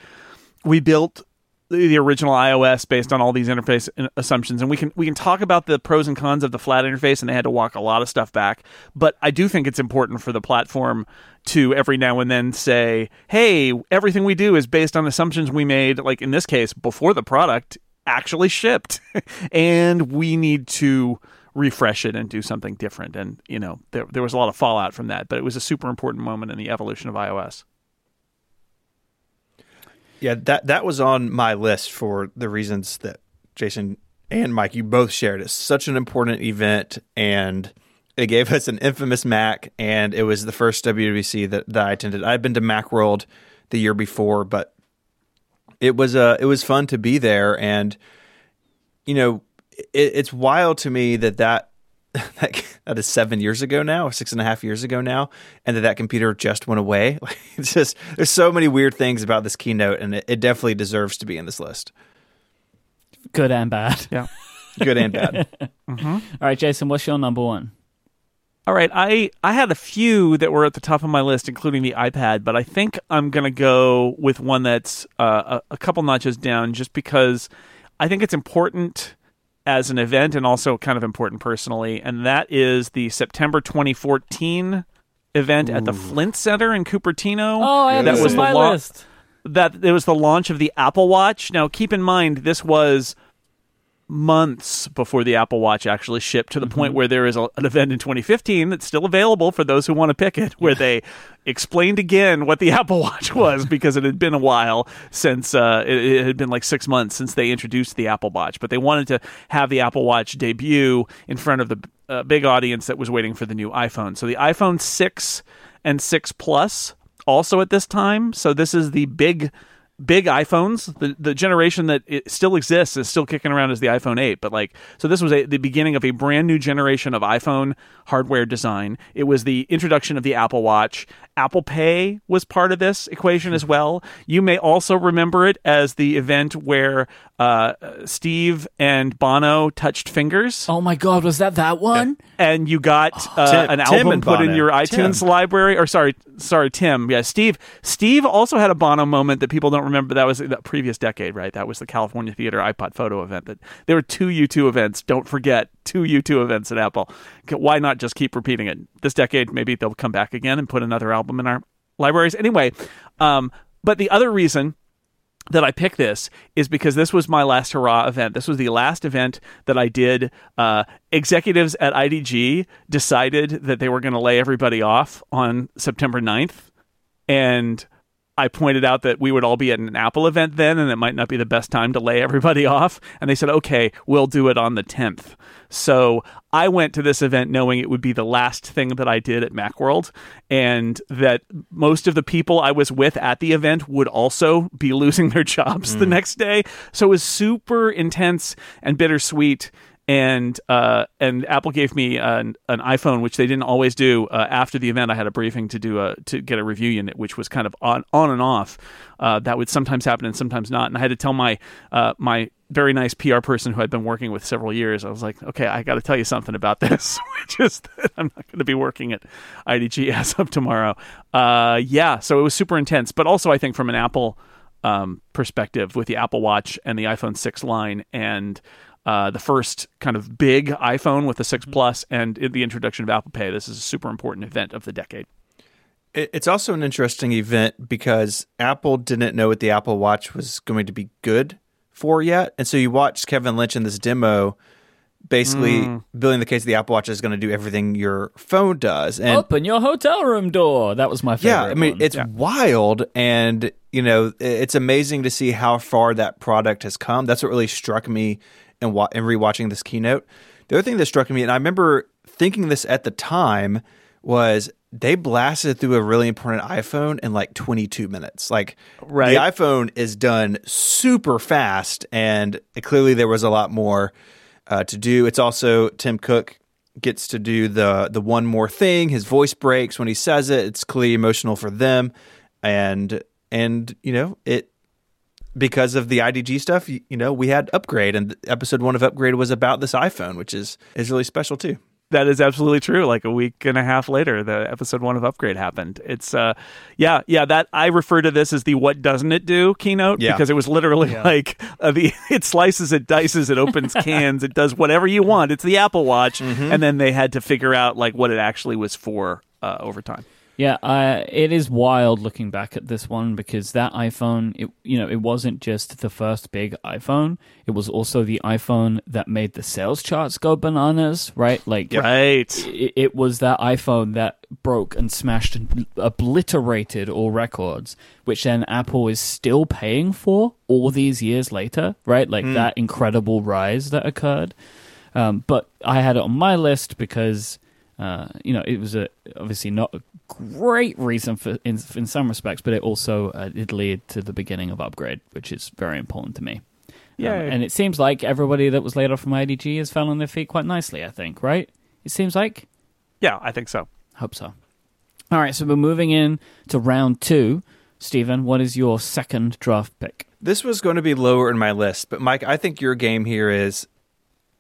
we built the original iOS based on all these interface uh, assumptions, and we can we can talk about the pros and cons of the flat interface, and they had to walk a lot of stuff back. But I do think it's important for the platform to every now and then say, "Hey, everything we do is based on assumptions we made, like in this case, before the product actually shipped, and we need to." Refresh it and do something different and you know there, there was a lot of fallout from that but it was a super important moment in the evolution of ios Yeah, that that was on my list for the reasons that Jason and Mike you both shared. It's such an important event, and it gave us an infamous Mac, and it was the first WWC that, that I attended. I'd been to MacWorld the year before, but it was uh it was fun to be there, and you know it, it's wild to me that that. That, that is seven years ago now, six and a half years ago now, and that that computer just went away. Like, it's just there's so many weird things about this keynote, and it, it definitely deserves to be in this list, Good and bad. yeah good and bad. All right, Jason, what's your number one? All right, I I had a few that were at the top of my list, including the iPad, but I think I'm gonna go with one that's uh, a, a couple notches down, just because I think it's important as an event and also kind of important personally, and that is the September 2014 event at the Flint Center in Cupertino. Oh, I have that was on the my lo- list. that it was the launch of the Apple Watch. Now, keep in mind, this was months before the Apple Watch actually shipped to the point where there is a, an event in 2015 that's still available for those who want to pick it, where they explained again what the Apple Watch was because it had been a while since uh, it, it had been like six months since they introduced the Apple Watch, but they wanted to have the Apple Watch debut in front of the uh, big audience that was waiting for the new iPhone. So the iPhone 6 and 6 Plus also at this time. So this is the big big iPhones. The the generation that it still exists is still kicking around as the iPhone 8. But like, so this was a, the beginning of a brand new generation of iPhone hardware design. It was the introduction of the Apple Watch. Apple Pay was part of this equation as well. You may also remember it as the event where uh, Steve and Bono touched fingers. Oh my God, was that that one? And you got uh, Tim- an album and put in your iTunes Tim. library, or sorry, sorry, Tim. Yeah, Steve. Steve also had a Bono moment that people don't remember. That was the previous decade, right? That was the California Theater iPod photo event. That there were two U2 events. Don't forget two U2 events at Apple. Why not just keep repeating it? This decade, maybe they'll come back again and put another album in our libraries. Anyway, um, but the other reason that I picked this is because this was my last hurrah event. This was the last event that I did. Uh, executives at IDG decided that they were going to lay everybody off on September 9th. And I pointed out that we would all be at an Apple event then, and it might not be the best time to lay everybody off. And they said, okay, we'll do it on the 10th. So I went to this event knowing it would be the last thing that I did at Macworld, and that most of the people I was with at the event would also be losing their jobs mm. the next day. So it was super intense and bittersweet and uh, and Apple gave me an, an, iPhone, which they didn't always do. Uh, after the event, I had a briefing to do a to get a review unit, which was kind of on on and off. Uh, that would sometimes happen and sometimes not. And I had to tell my uh, my very nice PR person who I'd been working with several years. I was like, okay, I got to tell you something about this, which is that I'm not going to be working at IDG as of tomorrow. Uh, yeah, so it was super intense, but also I think from an Apple um, perspective with the Apple Watch and the iPhone 6 line and uh, the first kind of big iPhone with the 6 mm-hmm. Plus and the introduction of Apple Pay. This is a super important event of the decade. It's also an interesting event because Apple didn't know what the Apple Watch was going to be good for yet. And so you watch Kevin Lynch in this demo basically mm. building the case the Apple Watch is going to do everything your phone does. And open your hotel room door. That was my favorite. Yeah, I mean one. it's yeah. wild, and you know it's amazing to see how far that product has come. That's what really struck me and wa- and rewatching this keynote. The other thing that struck me, and I remember thinking this at the time, was they blasted through a really important iPhone in like 22 minutes. Like right. the iPhone is done super fast, and clearly there was a lot more uh, to do. It's also Tim Cook gets to do the the one more thing. His voice breaks when he says it. It's clearly emotional for them, and and you know it because of the IDG stuff, you, you, know, we had Upgrade, and episode one of Upgrade was about this iPhone, which is is really special too. That is absolutely true. Like a week and a half later, the episode one of Upgrade happened. It's uh, yeah, yeah. That I refer to this as the "What doesn't it do?" keynote yeah. because it was literally yeah. like uh, the it slices, it dices, it opens cans, it does whatever you want. It's the Apple Watch, mm-hmm. and then they had to figure out like what it actually was for uh, over time. Yeah, uh, it is wild looking back at this one because that iPhone, it, you know, it wasn't just the first big iPhone. It was also the iPhone that made the sales charts go bananas, right? Like, right. It, it was that iPhone that broke and smashed and obliterated all records, which then Apple is still paying for all these years later, right? Like mm. that incredible rise that occurred. Um, but I had it on my list because uh, you know, it was a obviously not a great reason for in, in some respects, but it also uh, did lead to the beginning of upgrade, which is very important to me. Yeah, um, and it seems like everybody that was laid off from IDG has fell on their feet quite nicely. I think, right? It seems like. Yeah, I think so. Hope so. All right, so we're moving in to round two. Stephen, what is your second draft pick? This was going to be lower in my list, but Mike, I think your game here is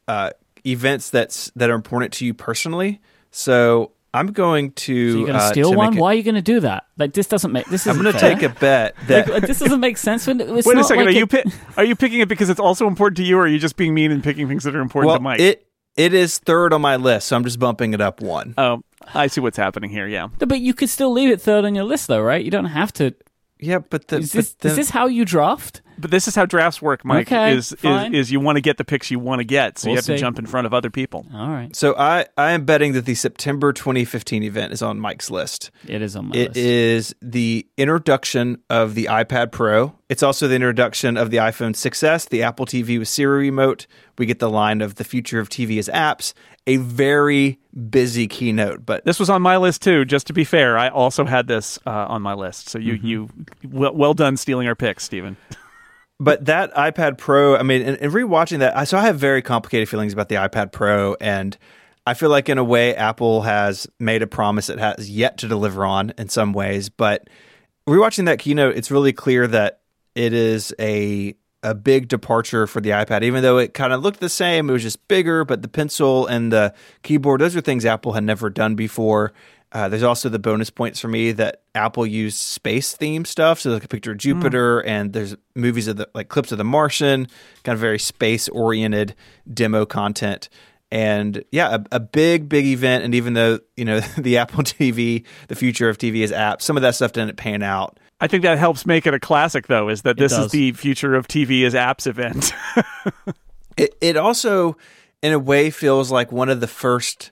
uh, events that's that are important to you personally so I'm going to. So you're going to steal uh, one? Why are you going to do that? Like this doesn't make this. Is I'm going to take a bet that like, this doesn't make sense. When it's Wait a second. Like are you pi- are you picking it because it's also important to you, or are you just being mean and picking things that are important well, to Mike? It it is third on my list, so I'm just bumping it up one. Oh, I see what's happening here. Yeah, but you could still leave it third on your list, though, right? You don't have to. Yeah, but the, is this, but the, is this how you draft? But this is how drafts work, Mike. Okay, is, is, is you want to get the picks you want to get, so we'll you have see. to jump in front of other people. All right. So I I am betting that the September 2015 event is on Mike's list. It is on my it list. It is the introduction of the iPad Pro. It's also the introduction of the iPhone 6s, the Apple TV with Siri remote. We get the line of the future of TV as apps. A very busy keynote, but this was on my list too. Just to be fair, I also had this uh, on my list. So you mm-hmm. you well, well done stealing our picks, Stephen. but that iPad Pro, I mean, and, and rewatching that, I, so I have very complicated feelings about the iPad Pro, and I feel like in a way Apple has made a promise it has yet to deliver on in some ways. But rewatching that keynote, it's really clear that it is a a big departure for the iPad, even though it kind of looked the same. It was just bigger, but the pencil and the keyboard, those are things Apple had never done before. Uh, there's also the bonus points for me that Apple used space theme stuff. So like a picture of Jupiter, mm. and there's movies of the like clips of The Martian, kind of very space oriented demo content. And yeah, a, a, big, big event. And even though you know the Apple TV, the future of TV is apps, some of that stuff didn't pan out. I think that helps make it a classic, though, is that this is the future of TV as apps event. it, it also, in a way, feels like one of the first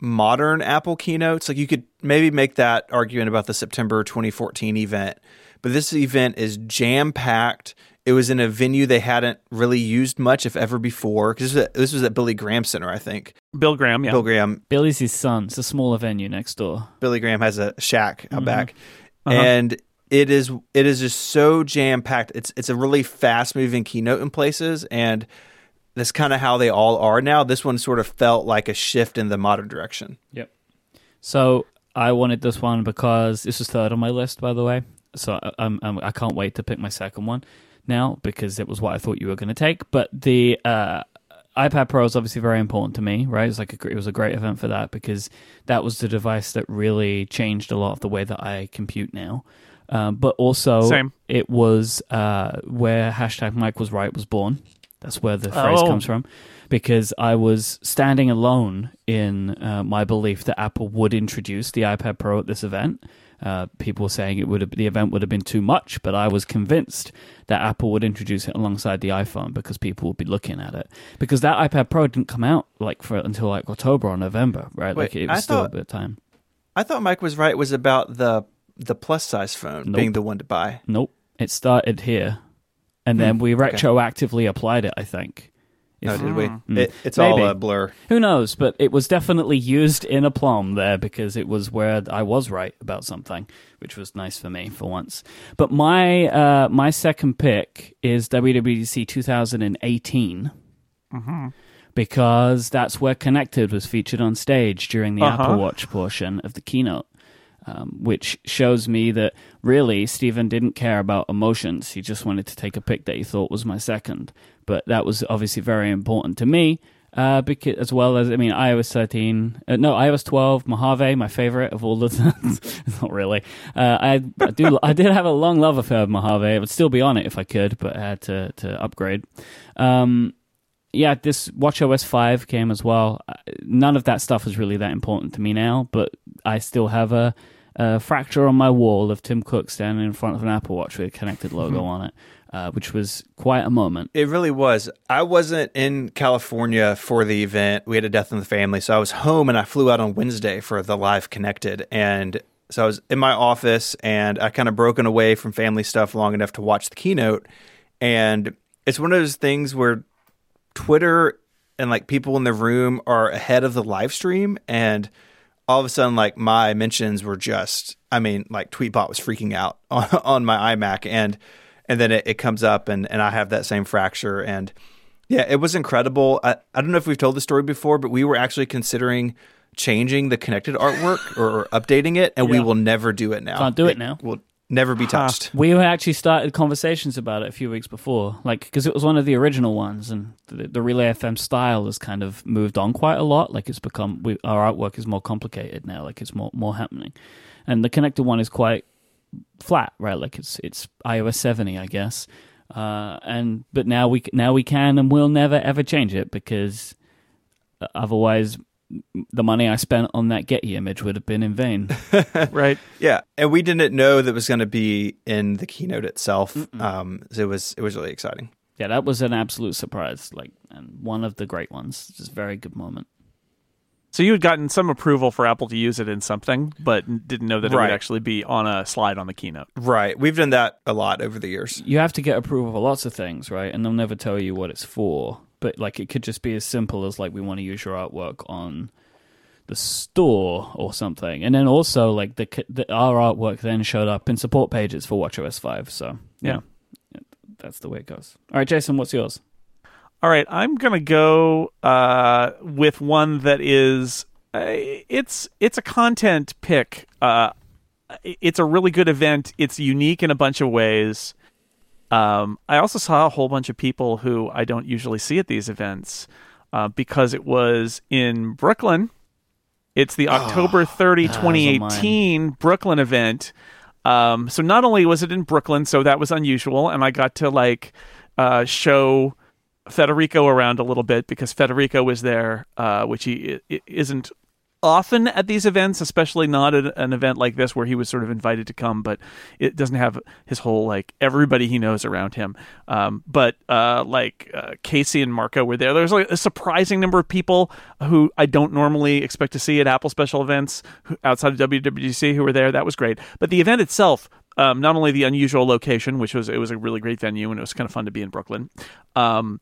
modern Apple keynotes. Like you could maybe make that argument about the September 2014 event, but this event is jam packed. It was in a venue they hadn't really used much, if ever before. Because this, was at- this was at Billy Graham Center, I think. Bill Graham, yeah. Bill Graham, Billy's his son. It's a smaller venue next door. Billy Graham has a shack out back, Uh-huh. and it is it is just so jam packed. It's it's a really fast moving keynote in places, and that's kind of how they all are now. This one sort of felt like a shift in the modern direction. Yep. So I wanted this one because this was third on my list, by the way. So I- I'm, I'm I can't wait to pick my second one now because it was what I thought you were going to take. But the uh, iPad Pro is obviously very important to me, right? It's like a, it was a great event for that because that was the device that really changed a lot of the way that I compute now. Um, but also, Same. it was uh, where hashtag Mike was right was born. That's where the phrase Oh. comes from. Because I was standing alone in uh, my belief that Apple would introduce the iPad Pro at this event. Uh, people were saying it would have, the event would have been too much, but I was convinced that Apple would introduce it alongside the iPhone because people would be looking at it. Because that iPad Pro didn't come out like for until like October or November, right? Wait, like it was I still thought- a bit of time. I thought Mike was right. Was about the the plus size phone Nope. being the one to buy. Nope. It started here. And then we retroactively applied it, I think. No, If- did we? Mm. It, it's all Maybe. a blur. Who knows? But it was definitely used in a plum there because it was where I was right about something, which was nice for me for once. But my uh, my second pick is WWDC 2018 because that's where Connected was featured on stage during the Uh-huh. Apple Watch portion of the keynote. Um, which shows me that really Stephen didn't care about emotions. He just wanted to take a pick that he thought was my second. But that was obviously very important to me, uh, because as well as I mean iOS 13, uh, no iOS 12, Mojave, my favorite of all the. Not really. Uh, I, I do. I did have a long love affair with Mojave. I would still be on it if I could, but I had to to upgrade. Um, yeah, this WatchOS 5 came as well. Uh, None of that stuff is really that important to me now, but I still have a, a fracture on my wall of Tim Cook standing in front of an Apple Watch with a connected logo on it, uh, which was quite a moment. It really was. I wasn't in California for the event. We had a death in the family, so I was home and I flew out on Wednesday for the live connected. And so I was in my office and I kind of broken away from family stuff long enough to watch the keynote. And it's one of those things where Twitter and like people in the room are ahead of the live stream and all of a sudden like my mentions were just I mean like Tweetbot was freaking out on, on my iMac and and then it, it comes up and and I have that same fracture and yeah it was incredible. I, I don't know if we've told the story before but we were actually considering changing the connected artwork or, or updating it and we will never do it now. Can't do it now. will never be touched We actually started conversations about it a few weeks before, like because it was one of the original ones, and the, the Relay FM style has kind of moved on quite a lot. Like it's become we, our artwork is more complicated now. Like it's more more happening, and the connected one is quite flat, right? Like it's it's iOS seventy, I guess. Uh, and but now we now we can and we'll never ever change it because uh, otherwise the money I spent on that Getty image would have been in vain. right? Yeah, and we didn't know that was going to be in the keynote itself. Um, so it was it was really exciting. yeah, that was an absolute surprise, like, and one of the great ones. Just a very good moment. So you had gotten some approval for Apple to use it in something, but didn't know that it would actually be on a slide on the keynote. Right, we've done that a lot over the years. You have to get approval for lots of things, right? And they'll never tell you what it's for. But like, it could just be as simple as like, we want to use your artwork on the store or something. And then also, like, the, the our artwork then showed up in support pages for WatchOS five. So yeah, that's the way it goes. All right, Jason, what's yours? All right, I'm gonna go uh, with one that is uh, it's it's a content pick. Uh, it's a really good event. It's unique in a bunch of ways. Um, I also saw a whole bunch of people who I don't usually see at these events uh, because it was in Brooklyn. It's the October 30, those are mine. 2018 Brooklyn event. Um, so not only was it in Brooklyn, so that was unusual, and I got to like uh, show Federico around a little bit because Federico was there, uh, which he i- isn't often at these events, especially not at an event like this where he was sort of invited to come, but it doesn't have his whole like everybody he knows around him. Um, but uh, like uh, Casey and Marco were there. There was like a surprising number of people who I don't normally expect to see at Apple special events outside of WWDC who were there. That was great. But the event itself, um, not only the unusual location, which was it was a really great venue and it was kind of fun to be in Brooklyn. Um,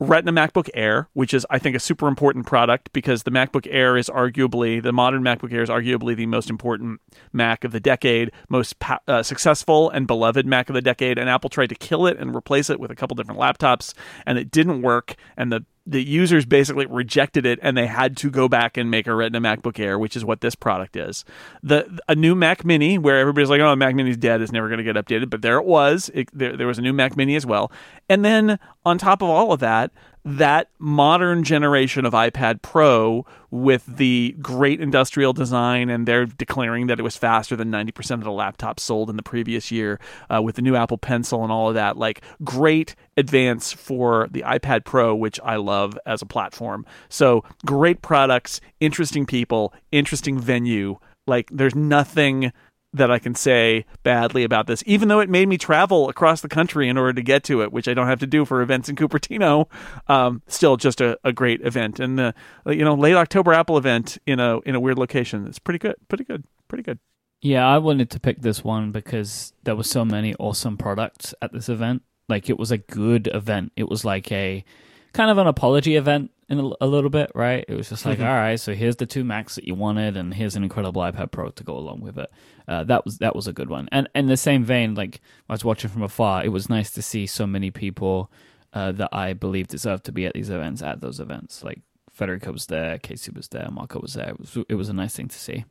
Retina MacBook Air, which is I think a super important product because the MacBook Air is arguably the modern MacBook Air is arguably the most important Mac of the decade, most uh, successful and beloved Mac of the decade. And Apple tried to kill it and replace it with a couple different laptops, and it didn't work. And the the users basically rejected it and they had to go back and make a Retina MacBook Air, which is what this product is. The a new Mac Mini, where everybody's like, "Oh, Mac Mini's dead; it's never going to get updated," but there it was. It, there, there was a new Mac Mini as well, and then on top of all of that, that modern generation of iPad Pro with the great industrial design, and they're declaring that it was faster than 90% of the laptops sold in the previous year uh, with the new Apple Pencil and all of that. Like, great advance for the iPad Pro, which I love as a platform. So, great products, interesting people, interesting venue. Like, there's nothing that I can say badly about this, even though it made me travel across the country in order to get to it, which I don't have to do for events in Cupertino. Um, still, just a, a great event, and the you know late October Apple event in a in a weird location. It's pretty good, pretty good, pretty good. Yeah, I wanted to pick this one because there were so many awesome products at this event. Like it was a good event. It was like a kind of an apology event in a, a little bit, right? It was just like, Mhm. all right, so here's the two Macs that you wanted, and here's an incredible iPad Pro to go along with it. Uh, that was that was a good one. And in the same vein, like I was watching from afar, it was nice to see so many people uh, that I believe deserve to be at these events at those events. Like Federico was there, Casey was there, Marco was there. It was it was a nice thing to see.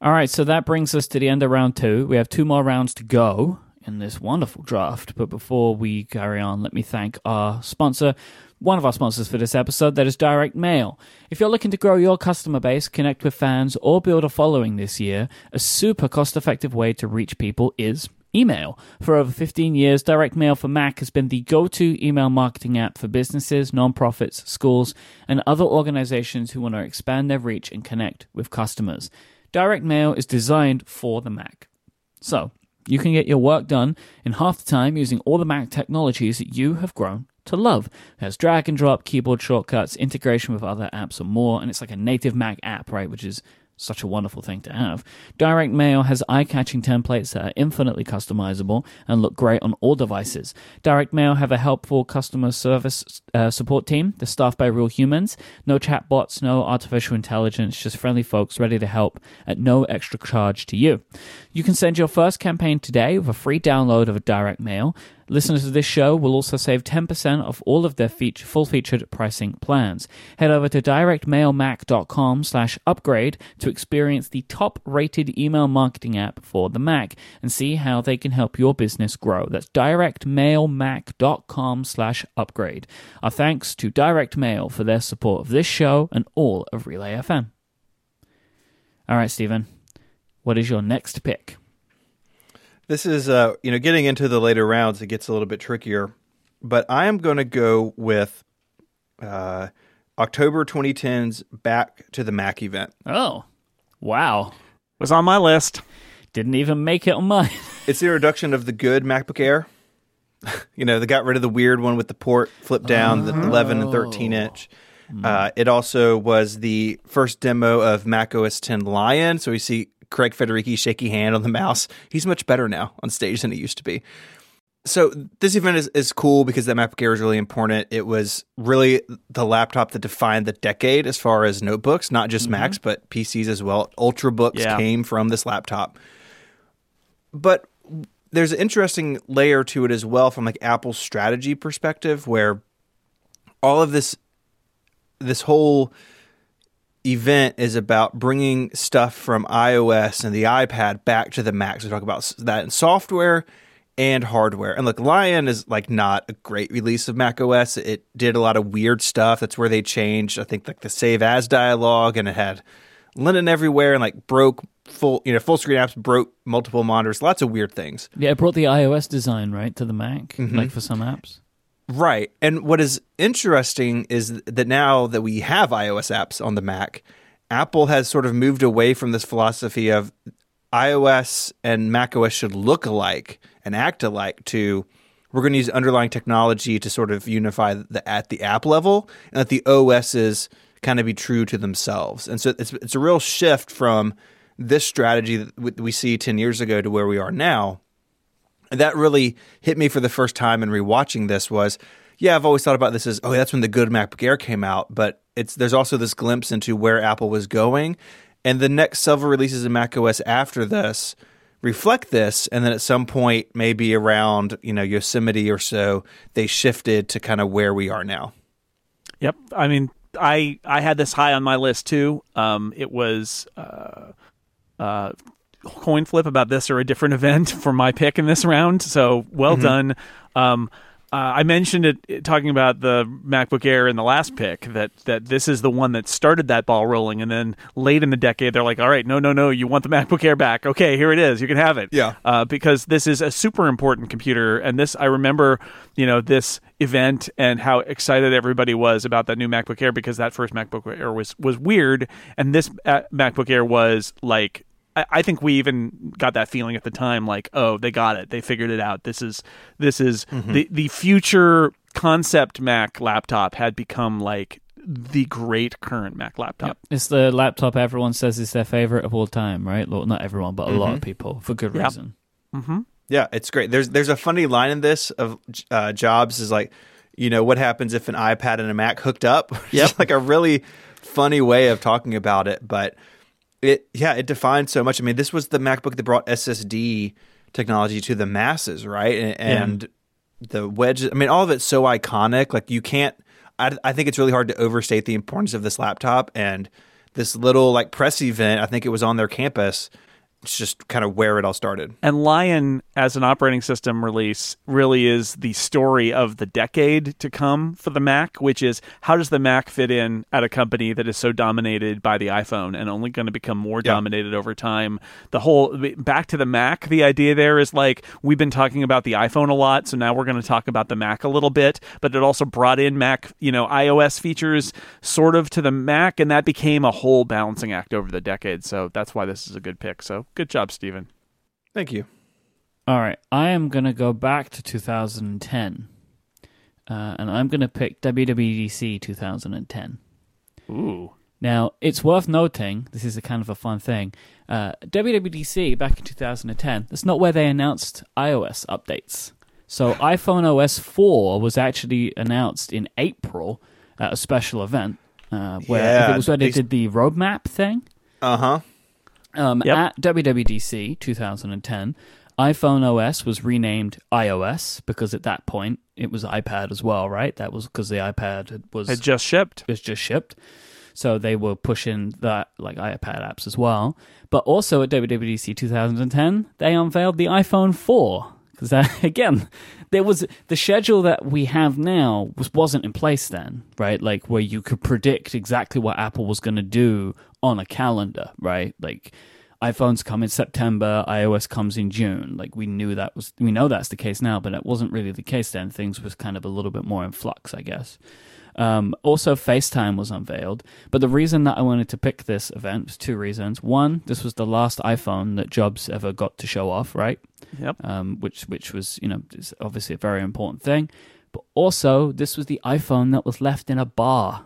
All right, so that brings us to the end of round two. We have two more rounds to go in this wonderful draft. But before we carry on, let me thank our sponsor, one of our sponsors for this episode, that is Direct Mail. If you're looking to grow your customer base, connect with fans, or build a following this year, a super cost effective way to reach people is email. For over 15 years, Direct Mail for Mac has been the go to email marketing app for businesses, nonprofits, schools, and other organizations who want to expand their reach and connect with customers. Direct Mail is designed for the Mac. So, you can get your work done in half the time using all the Mac technologies that you have grown to love. Has drag and drop, keyboard shortcuts, integration with other apps, and more, and it's like a native Mac app, right? Which is such a wonderful thing to have. Direct Mail has eye catching templates that are infinitely customizable and look great on all devices. Direct Mail have a helpful customer service uh, support team. They're by real humans. No chatbots, no artificial intelligence, just friendly folks ready to help at no extra charge to you. You can send your first campaign today with a free download of a Direct Mail. Listeners of this show will also save 10% off all of their feature, full-featured pricing plans. Head over to directmailmac.com slash upgrade to experience the top-rated email marketing app for the Mac and see how they can help your business grow. That's directmailmac.com slash upgrade. Our thanks to Direct Mail for their support of this show and all of Relay FM. All right, Stephen, what is your next pick? This is, uh, you know, getting into the later rounds, it gets a little bit trickier. But I am going to go with uh, October 2010's Back to the Mac event. Oh, wow. Was on my list. Didn't even make it on mine. It's the introduction of the good MacBook Air. you know, they got rid of the weird one with the port flip down, the 11 and 13 inch. Uh, it also was the first demo of Mac OS 10 Lion. So we see Craig Federighi's shaky hand on the mouse. He's much better now on stage than he used to be. So this event is, is cool because that MacBook Air is really important. It was really the laptop that defined the decade as far as notebooks, not just mm-hmm. Macs, but PCs as well. Ultrabooks Yeah. came from this laptop. But there's an interesting layer to it as well from like Apple's strategy perspective where all of this this whole event is about bringing stuff from iOS and the iPad back to the Mac. So we talk about that in software and hardware. And look, Lion is like not a great release of Mac OS. It did a lot of weird stuff. That's where they changed, I think, like the save as dialogue, and it had linen everywhere and like broke full, you know, full screen apps broke multiple monitors. Lots of weird things. Yeah, it brought the iOS design right to the Mac, mm-hmm. like for some apps. Right. And what is interesting is that now that we have iOS apps on the Mac, Apple has sort of moved away from this philosophy of iOS and macOS should look alike and act alike to we're going to use underlying technology to sort of unify the at the app level and let the OSs kind of be true to themselves. And so it's it's a real shift from this strategy that we- we see 10 years ago to where we are now And that really hit me for the first time in rewatching this was, yeah, I've always thought about this as, oh, that's when the good MacBook Air came out, but it's there's also this glimpse into where Apple was going, and the next several releases of macOS after this reflect this and then at some point maybe around you know yosemite or so they shifted to kind of where we are now Yep. I mean, I I had this high on my list too. Um, it was uh, uh, coin flip about this or a different event for my pick in this round. So well done. Um, uh, I mentioned it talking about the MacBook Air in the last pick that that this is the one that started that ball rolling, and then late in the decade they're like, "All right, no, no, no, you want the MacBook Air back? Okay, here it is, you can have it." Yeah. uh, because this is a super important computer, and this I remember, you know, this event and how excited everybody was about that new MacBook Air because that first MacBook Air was was weird, and this uh, MacBook Air was like I- I think we even got that feeling at the time, like, oh, they got it, they figured it out. This is this is mm-hmm. the the future concept Mac laptop had become like the great current Mac laptop. It's the laptop everyone says is their favorite of all time, right? Well, not everyone, but a lot of mm-hmm. people for good Yep. reason. Mm-hmm. Yeah, it's great. There's there's a funny line in this of uh, Jobs is like, you know, what happens if an iPad and a Mac hooked up? Yeah, like a really funny way of talking about it, but it yeah, it defined so much. I mean, this was the MacBook that brought SSD technology to the masses, right? And, and the wedge. I mean, all of it's so iconic. Like you can't. I, I think it's really hard to overstate the importance of this laptop and this little like press event. I think it was on their campus. It's just kind of where it all started. And Lion as an operating system release really is the story of the decade to come for the Mac, which is how does the Mac fit in at a company that is so dominated by the iPhone and only going to become more Yeah. dominated over time? The whole back to the Mac, the idea there is like we've been talking about the iPhone a lot, so now we're going to talk about the Mac a little bit, but it also brought in Mac, you know, iOS features sort of to the Mac, and that became a whole balancing act over the decade. So that's why this is a good pick. So good job, Stephen. Thank you. All right, I am going to go back to 2010, uh, and I'm going to pick WWDC 2010. Ooh. Now, it's worth noting, this is a kind of a fun thing. Uh, WWDC back in 2010, that's not where they announced iOS updates. So, iPhone OS 4 was actually announced in April at a special event uh, where I think Yeah, it was where they they- did the roadmap thing. Uh huh. Um, Yep. At WWDC 2010, iPhone OS was renamed iOS because at that point it was iPad as well, right? That was because the iPad was It just shipped. was just shipped. So they were pushing that like iPad apps as well. But also at WWDC 2010, they unveiled the iPhone 4 because again, there was the schedule that we have now was wasn't in place then, right? Like where you could predict exactly what Apple was going to do on a calendar, right? Like iPhones come in September, iOS comes in June. Like we knew that was we know that's the case now, but it wasn't really the case then. Things was kind of a little bit more in flux, I guess. Um, also, FaceTime was unveiled. But the reason that I wanted to pick this event was two reasons. One, this was the last iPhone that Jobs ever got to show off, right? Yep. Um, which which was you know is obviously a very important thing. But also, this was the iPhone that was left in a bar.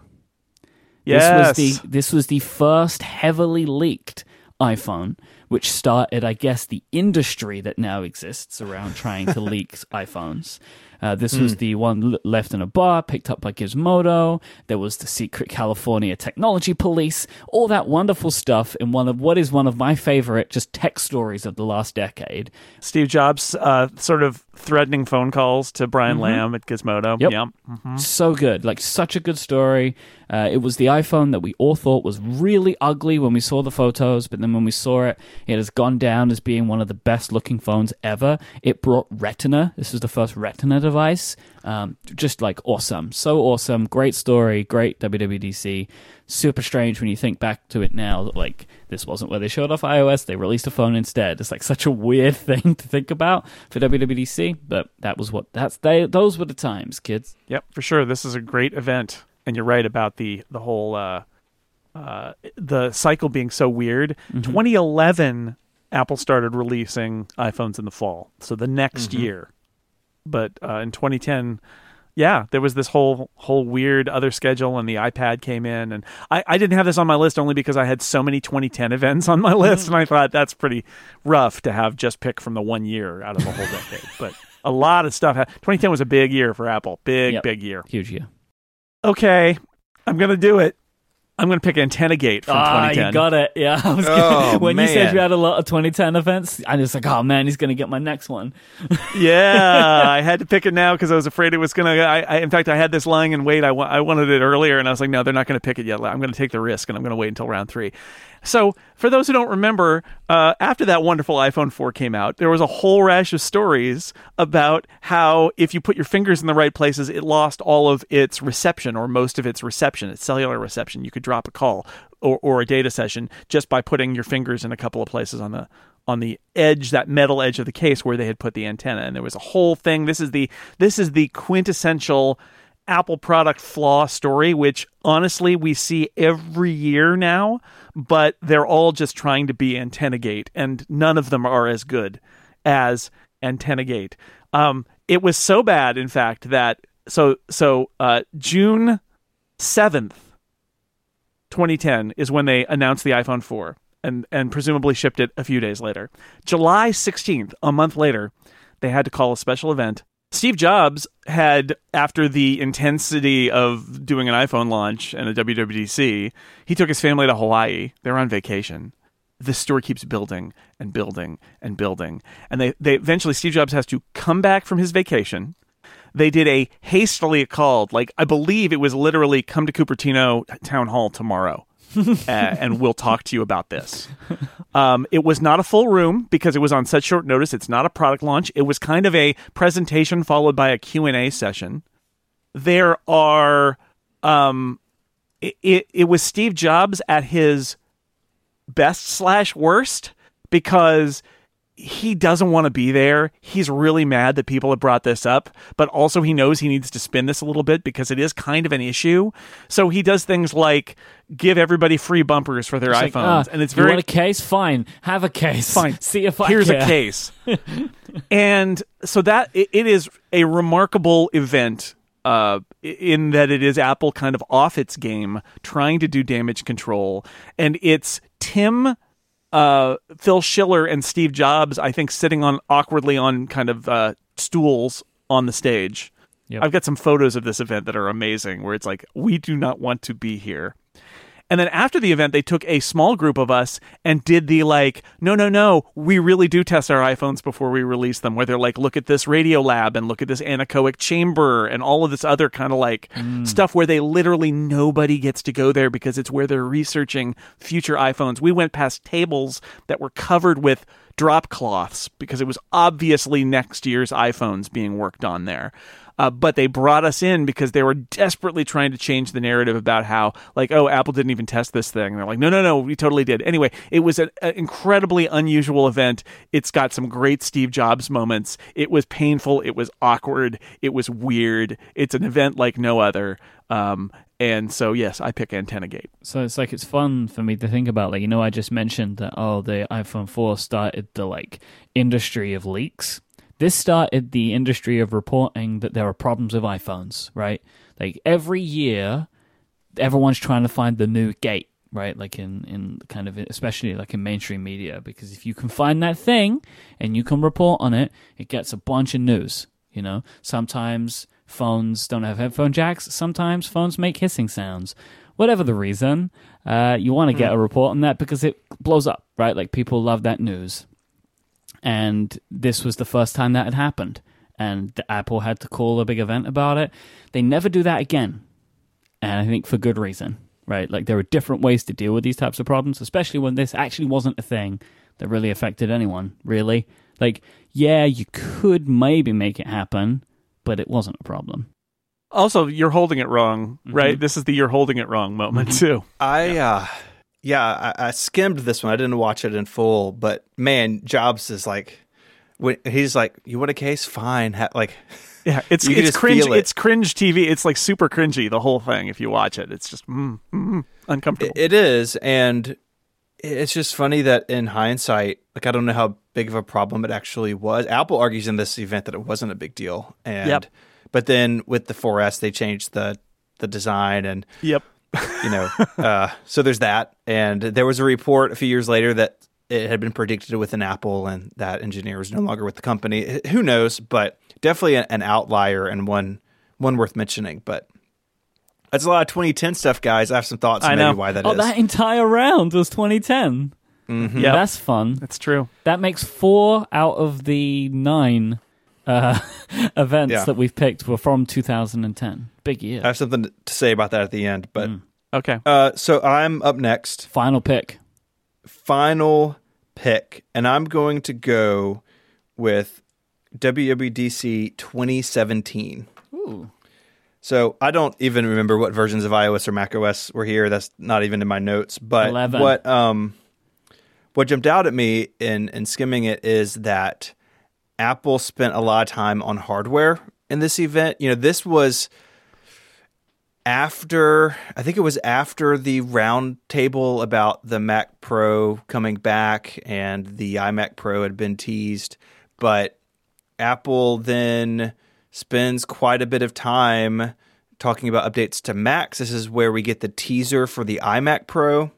Yes. This was the this was the first heavily leaked iPhone, which started, I guess, the industry that now exists around trying to leak iPhones. Uh, this was the one left in a bar, picked up by Gizmodo. There was the secret California technology police, all that wonderful stuff in one of what is one of my favorite just tech stories of the last decade. Steve Jobs uh, sort of threatening phone calls to Brian Lam at Gizmodo. Yep. Yeah. So good, like such a good story. Uh, it was the iPhone that we all thought was really ugly when we saw the photos, but then when we saw it, it has gone down as being one of the best looking phones ever. It brought Retina. This was the first Retina device. Um, just like awesome, so awesome. Great story, great WWDC. Super strange when you think back to it now. That like this wasn't where they showed off iOS. They released a phone instead. It's like such a weird thing to think about for WWDC, but that was what that's they. Those were the times, kids. Yep, for sure. This is a great event, and you're right about the the whole uh, uh, the cycle being so weird. 2011, Apple started releasing iPhones in the fall, so the next year. But uh, in 2010, yeah, there was this whole whole weird other schedule, and the iPad came in, and I, I didn't have this on my list only because I had so many 2010 events on my list, and I thought that's pretty rough to have just pick from the one year out of the whole decade. But a lot of stuff. 2010 was a big year for Apple, big Yep. big year. Huge year. Okay, I'm gonna do it. I'm gonna pick Antenna Gate from Ah, 2010. you got it. Yeah, I was Oh, gonna, when you said you had a lot of 2010 events, I was like, oh man, he's gonna get my next one. yeah, I had to pick it now because I was afraid it was gonna. I, I, in fact, I had this lying in wait. I, wa- I wanted it earlier, and I was like, no, they're not going to pick it yet. I'm going to take the risk, and I'm going to wait until round three. So, for those who don't remember, uh, after that wonderful iPhone 4 came out, there was a whole rash of stories about how if you put your fingers in the right places, it lost all of its reception or most of its reception, its cellular reception. You could drop a call or, or a data session just by putting your fingers in a couple of places on the on the edge that metal edge of the case where they had put the antenna. And there was a whole thing. This is the this is the quintessential apple product flaw story which honestly we see every year now but they're all just trying to be antenna gate and none of them are as good as antenna gate um, it was so bad in fact that so so uh, june 7th 2010 is when they announced the iPhone 4 and and presumably shipped it a few days later. July 16th, a month later, they had to call a special event. Steve Jobs had after the intensity of doing an iPhone launch and a WWDC, he took his family to Hawaii. They were on vacation. The story keeps building and building and building. And they, they eventually Steve Jobs has to come back from his vacation they did a hastily called, like I believe it was literally come to Cupertino town hall tomorrow. Uh, and we'll talk to you about this. Um, it was not a full room because it was on such short notice. It's not a product launch. It was kind of a presentation followed by a Q&A session. There are um, it, it, it was Steve Jobs at his best slash worst because he doesn't want to be there. He's really mad that people have brought this up, but also he knows he needs to spin this a little bit because it is kind of an issue. So he does things like give everybody free bumpers for their It's like, iPhones, ah, and it's you very want a case? Fine, have a case. Fine. See if I here's care. a case and so that it, it is a remarkable event uh, in that it is apple kind of off its game trying to do damage control and it's tim uh, phil schiller and steve jobs i think sitting on awkwardly on kind of uh, stools on the stage Yep. i've got some photos of this event that are amazing where it's like we do not want to be here and then after the event, they took a small group of us and did the like, no, no, no, we really do test our iPhones before we release them. Where they're like, look at this radio lab and look at this anechoic chamber and all of this other kind of like mm. stuff where they literally nobody gets to go there because it's where they're researching future iPhones. We went past tables that were covered with drop cloths because it was obviously next year's iPhones being worked on there. Uh, but they brought us in because they were desperately trying to change the narrative about how, like, oh, Apple didn't even test this thing. And they're like, no, no, no, we totally did. Anyway, it was an, incredibly unusual event. It's got some great Steve Jobs moments. It was painful. It was awkward. It was weird. It's an event like no other. Um, and so, yes, I pick Antenna Gate. So it's like it's fun for me to think about. Like you know, I just mentioned that oh, the iPhone 4 started the like industry of leaks. This started the industry of reporting that there are problems with iPhones. Right, like every year, everyone's trying to find the new gate. Right, like in in kind of especially like in mainstream media, because if you can find that thing and you can report on it, it gets a bunch of news. You know, sometimes phones don't have headphone jacks. Sometimes phones make hissing sounds. Whatever the reason, uh, you want to get a report on that because it blows up, right? Like people love that news. And this was the first time that had happened. And the Apple had to call a big event about it. They never do that again. And I think for good reason, right? Like there are different ways to deal with these types of problems, especially when this actually wasn't a thing that really affected anyone, really. Like, yeah, you could maybe make it happen, but it wasn't a problem. Also, you're holding it wrong, right? This is the you're holding it wrong moment, too. I uh yeah, I, I skimmed this one. I didn't watch it in full, but man, Jobs is like when he's like, "You want a case? Fine." Ha- like Yeah, it's it's cringe. it. It's cringe TV. It's like super cringy. The whole thing. If you watch it, it's just mm, mm, uncomfortable. it is and it's just funny that in hindsight, like I don't know how big of a problem it actually was. Apple argues in this event that it wasn't a big deal and Yep. but then with the 4S, they changed the the design and Yep. You know, uh, so there's that. And there was a report a few years later that it had been predicted with an Apple, and that engineer was no longer with the company. Who knows? But definitely an outlier and one one worth mentioning. But that's a lot of 2010 stuff, guys. I have some thoughts I on know. maybe why that oh, is. that entire round was 2010. Yeah. That's fun. That's true. That makes four out of the nine uh, events Yeah. that we've picked were from 2010. Big year. I have something to say about that at the end. But Okay. uh, so I'm up next. Final pick. final pick, and I'm going to go with WWDC 2017. Ooh. So I don't even remember what versions of iOS or macOS were here. That's not even in my notes. But 11. what um what jumped out at me in in skimming it is that Apple spent a lot of time on hardware in this event. You know, this was after I think it was after the round table about the Mac Pro coming back and the iMac Pro had been teased, but Apple then spends quite a bit of time talking about updates to Macs. This is where we get the teaser for the iMac Pro.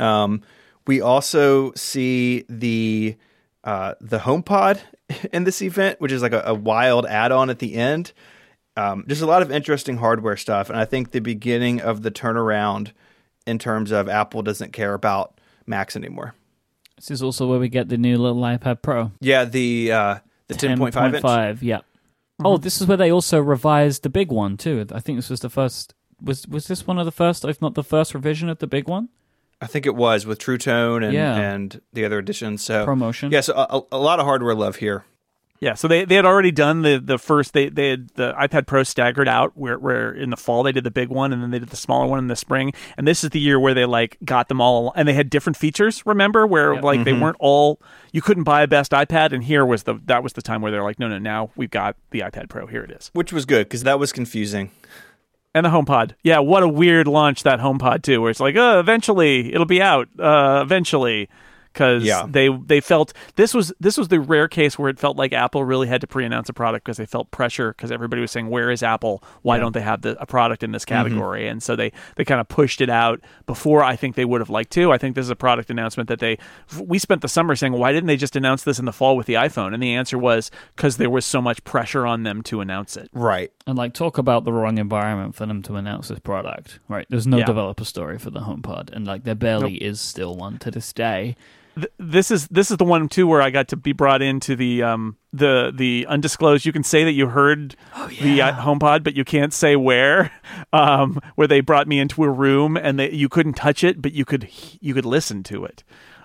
Um, we also see the uh, the HomePod in this event, which is like a, a wild add-on at the end. Um, just a lot of interesting hardware stuff, and I think the beginning of the turnaround in terms of Apple doesn't care about Macs anymore. This is also where we get the new little iPad Pro. Yeah, the uh, the ten point five inch. 10.5, yeah. Oh, this is where they also revised the big one too. I think this was the first. Was was this one of the first, if not the first revision of the big one? I think it was with True Tone and Yeah. and the other editions. So Promotion. Yeah, so a, a lot of hardware love here. Yeah, so they, they had already done the, the first they, they had the iPad Pro staggered out where where in the fall they did the big one and then they did the smaller one in the spring and this is the year where they like got them all and they had different features remember where Yep. like they mm-hmm. weren't all you couldn't buy a best iPad and here was the that was the time where they're like no no now we've got the iPad Pro here it is which was good because that was confusing. And the HomePod. Yeah what a weird launch that HomePod too where it's like uh eventually it'll be out uh eventually because Yeah. they they felt this was this was the rare case where it felt like Apple really had to pre-announce a product because they felt pressure because everybody was saying where is Apple why don't they have the, a product in this mm-hmm. category and so they they kind of pushed it out before I think they would have liked to I think this is a product announcement that they we spent the summer saying why didn't they just announce this in the fall with the iPhone and the answer was because there was so much pressure on them to announce it Right. And like talk about the wrong environment for them to announce this product. Right. There's no Yeah. developer story for the HomePod. And like there barely is still one to this day. Th- this is this is the one too where I got to be brought into the um the the undisclosed. You can say that you heard the uh, HomePod, but you can't say where. Um, where they brought me into a room and they, you couldn't touch it, but you could you could listen to it.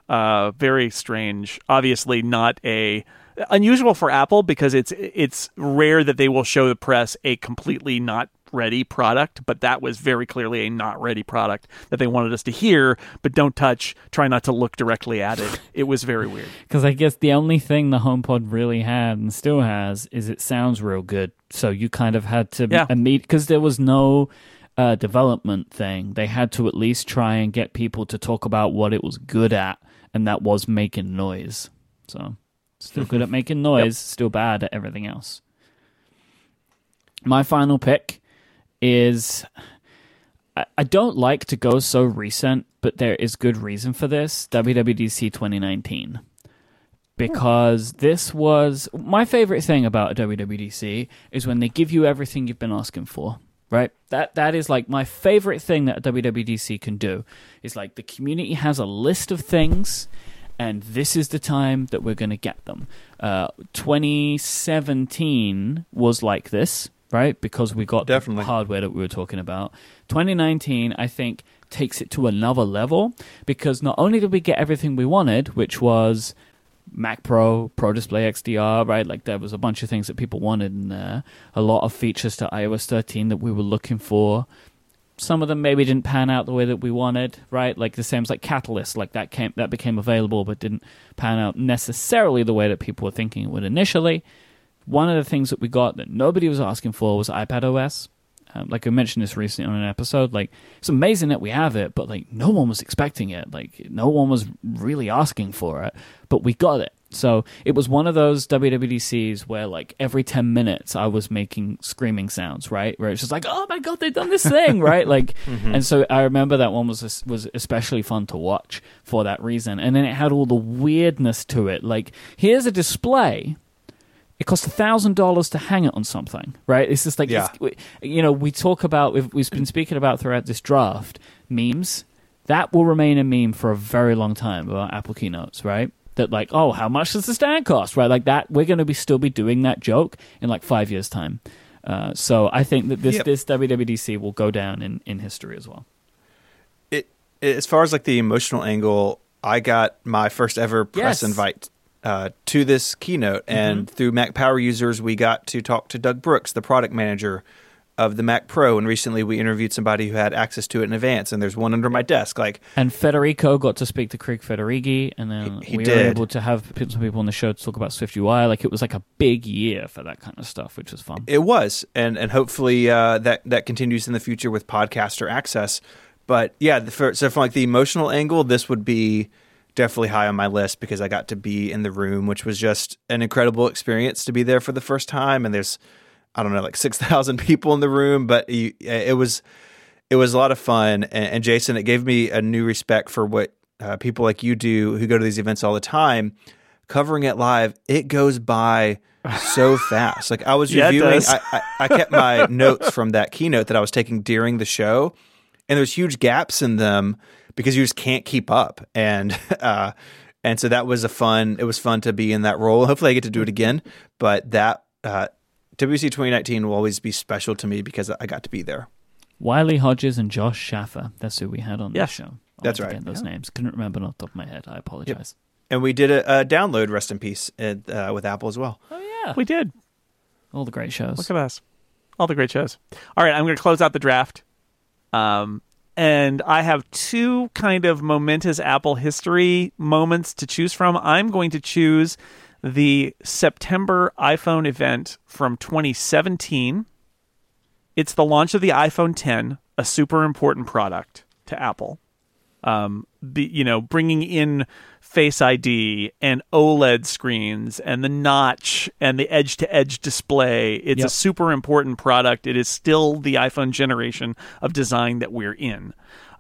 Uh, very strange. Obviously, not a unusual for Apple because it's it's rare that they will show the press a completely not ready product, but that was very clearly a not ready product that they wanted us to hear, but don't touch, try not to look directly at it. It was very weird. Because I guess the only thing the HomePod really had and still has is it sounds real good. So you kind of had to Yeah. meet because there was no uh, development thing. They had to at least try and get people to talk about what it was good at, and that was making noise. So still good at making noise, still bad at everything else. My final pick is I, don't like to go so recent, but there is good reason for this. WWDC 2019. Because this was my favorite thing about WWDC is when they give you everything you've been asking for. Right? That that is like my favorite thing that WWDC can do. Is like the community has a list of things and this is the time that we're going to get them. Uh, 2017 was like this, right? Because we got the Definitely. hardware that we were talking about. 2019, I think, takes it to another level because not only did we get everything we wanted, which was Mac Pro, Pro Display XDR, right? Like there was a bunch of things that people wanted in there. A lot of features to iOS 13 that we were looking for. Some of them maybe didn't pan out the way that we wanted, right? Like the same as like Catalyst, like that came that became available but didn't pan out necessarily the way that people were thinking it would initially. One of the things that we got that nobody was asking for was iPad OS. Um, like I mentioned this recently on an episode, like it's amazing that we have it, but like no one was expecting it. Like no one was really asking for it, but we got it. So it was one of those WWDCs where, like, every 10 minutes I was making screaming sounds, right? Where it's just like, oh my God, they've done this thing, right? Like, and so I remember that one was was especially fun to watch for that reason. And then it had all the weirdness to it. Like, here's a display. It costs a thousand dollars to hang it on something, right? It's just like, Yeah. it's- you know, we talk about we've, we've been speaking about throughout this draft memes. That will remain a meme for a very long time about Apple keynotes, right? That like, oh, how much does the stand cost, right? Like that, we're going to be still be doing that joke in like five years' time. Uh, so I think that this Yep. this WWDC will go down in, in history as well. it as far as like the emotional angle, I got my first ever press Yes. Invite uh, to this keynote, and through Mac Power users, we got to talk to Doug Brooks, the product manager of the Mac Pro, and recently we interviewed somebody who had access to it in advance, and there's one under my desk. Like, And Federico got to speak to Craig Federighi, and then He- he we did. were able to have some people on the show to talk about Swift UI. Like it was like a big year for that kind of stuff, which was fun. It was, and and hopefully uh, that that continues in the future with podcaster access. But yeah, the, for, so from like the emotional angle, this would be definitely high on my list because I got to be in the room, which was just an incredible experience to be there for the first time. And there's I don't know like six thousand people in the room, but you, it was it was a lot of fun. And, and Jason, it gave me a new respect for what uh, people like you do who go to these events all the time. Covering it live, it goes by so fast. Like I was Yeah, reviewing. I, I, I kept my notes from that keynote that I was taking during the show, and there's huge gaps in them because you just can't keep up. And uh, and so that was a fun. It was fun to be in that role. Hopefully, I get to do it again. But that uh, WC 2019 will always be special to me because I got to be there. Wiley Hodges and Josh Shaffer. That's who we had on Yeah, the show. I'll that's right. get those names. Couldn't remember off the top of my head. I apologize. And we did a, a download. Rest in peace uh, with Apple as well. Oh yeah, We did. all the great shows. Look at us. All the great shows. All right, I'm going to close out the draft. Um, and I have two kind of momentous Apple history moments to choose from. I'm going to choose the September iPhone event from 2017. It's the launch of the iPhone 10, a super important product to Apple. Um, the you know bringing in Face ID and OLED screens and the notch and the edge to edge display. It's Yep. a super important product. It is still the iPhone generation of design that we're in.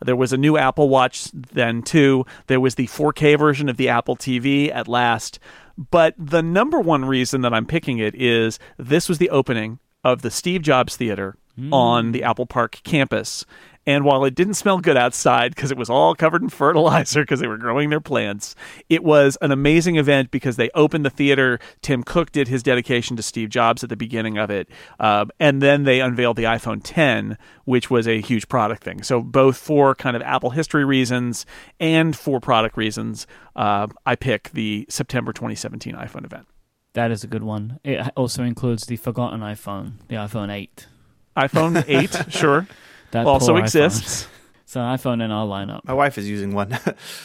There was a new Apple Watch then too. There was the 4K version of the Apple TV at last. But the number one reason that I'm picking it is this was the opening of the Steve Jobs Theater on the Apple Park campus. And while it didn't smell good outside because it was all covered in fertilizer because they were growing their plants, it was an amazing event because they opened the theater. Tim Cook did his dedication to Steve Jobs at the beginning of it. Um, and then they unveiled the iPhone 10, which was a huge product thing. So, both for kind of Apple history reasons and for product reasons, uh, I pick the September 2017 iPhone event. That is a good one. It also includes the forgotten iPhone, the iPhone 8. iPhone 8, sure, That also exists. It's an iPhone in our lineup. My wife is using one.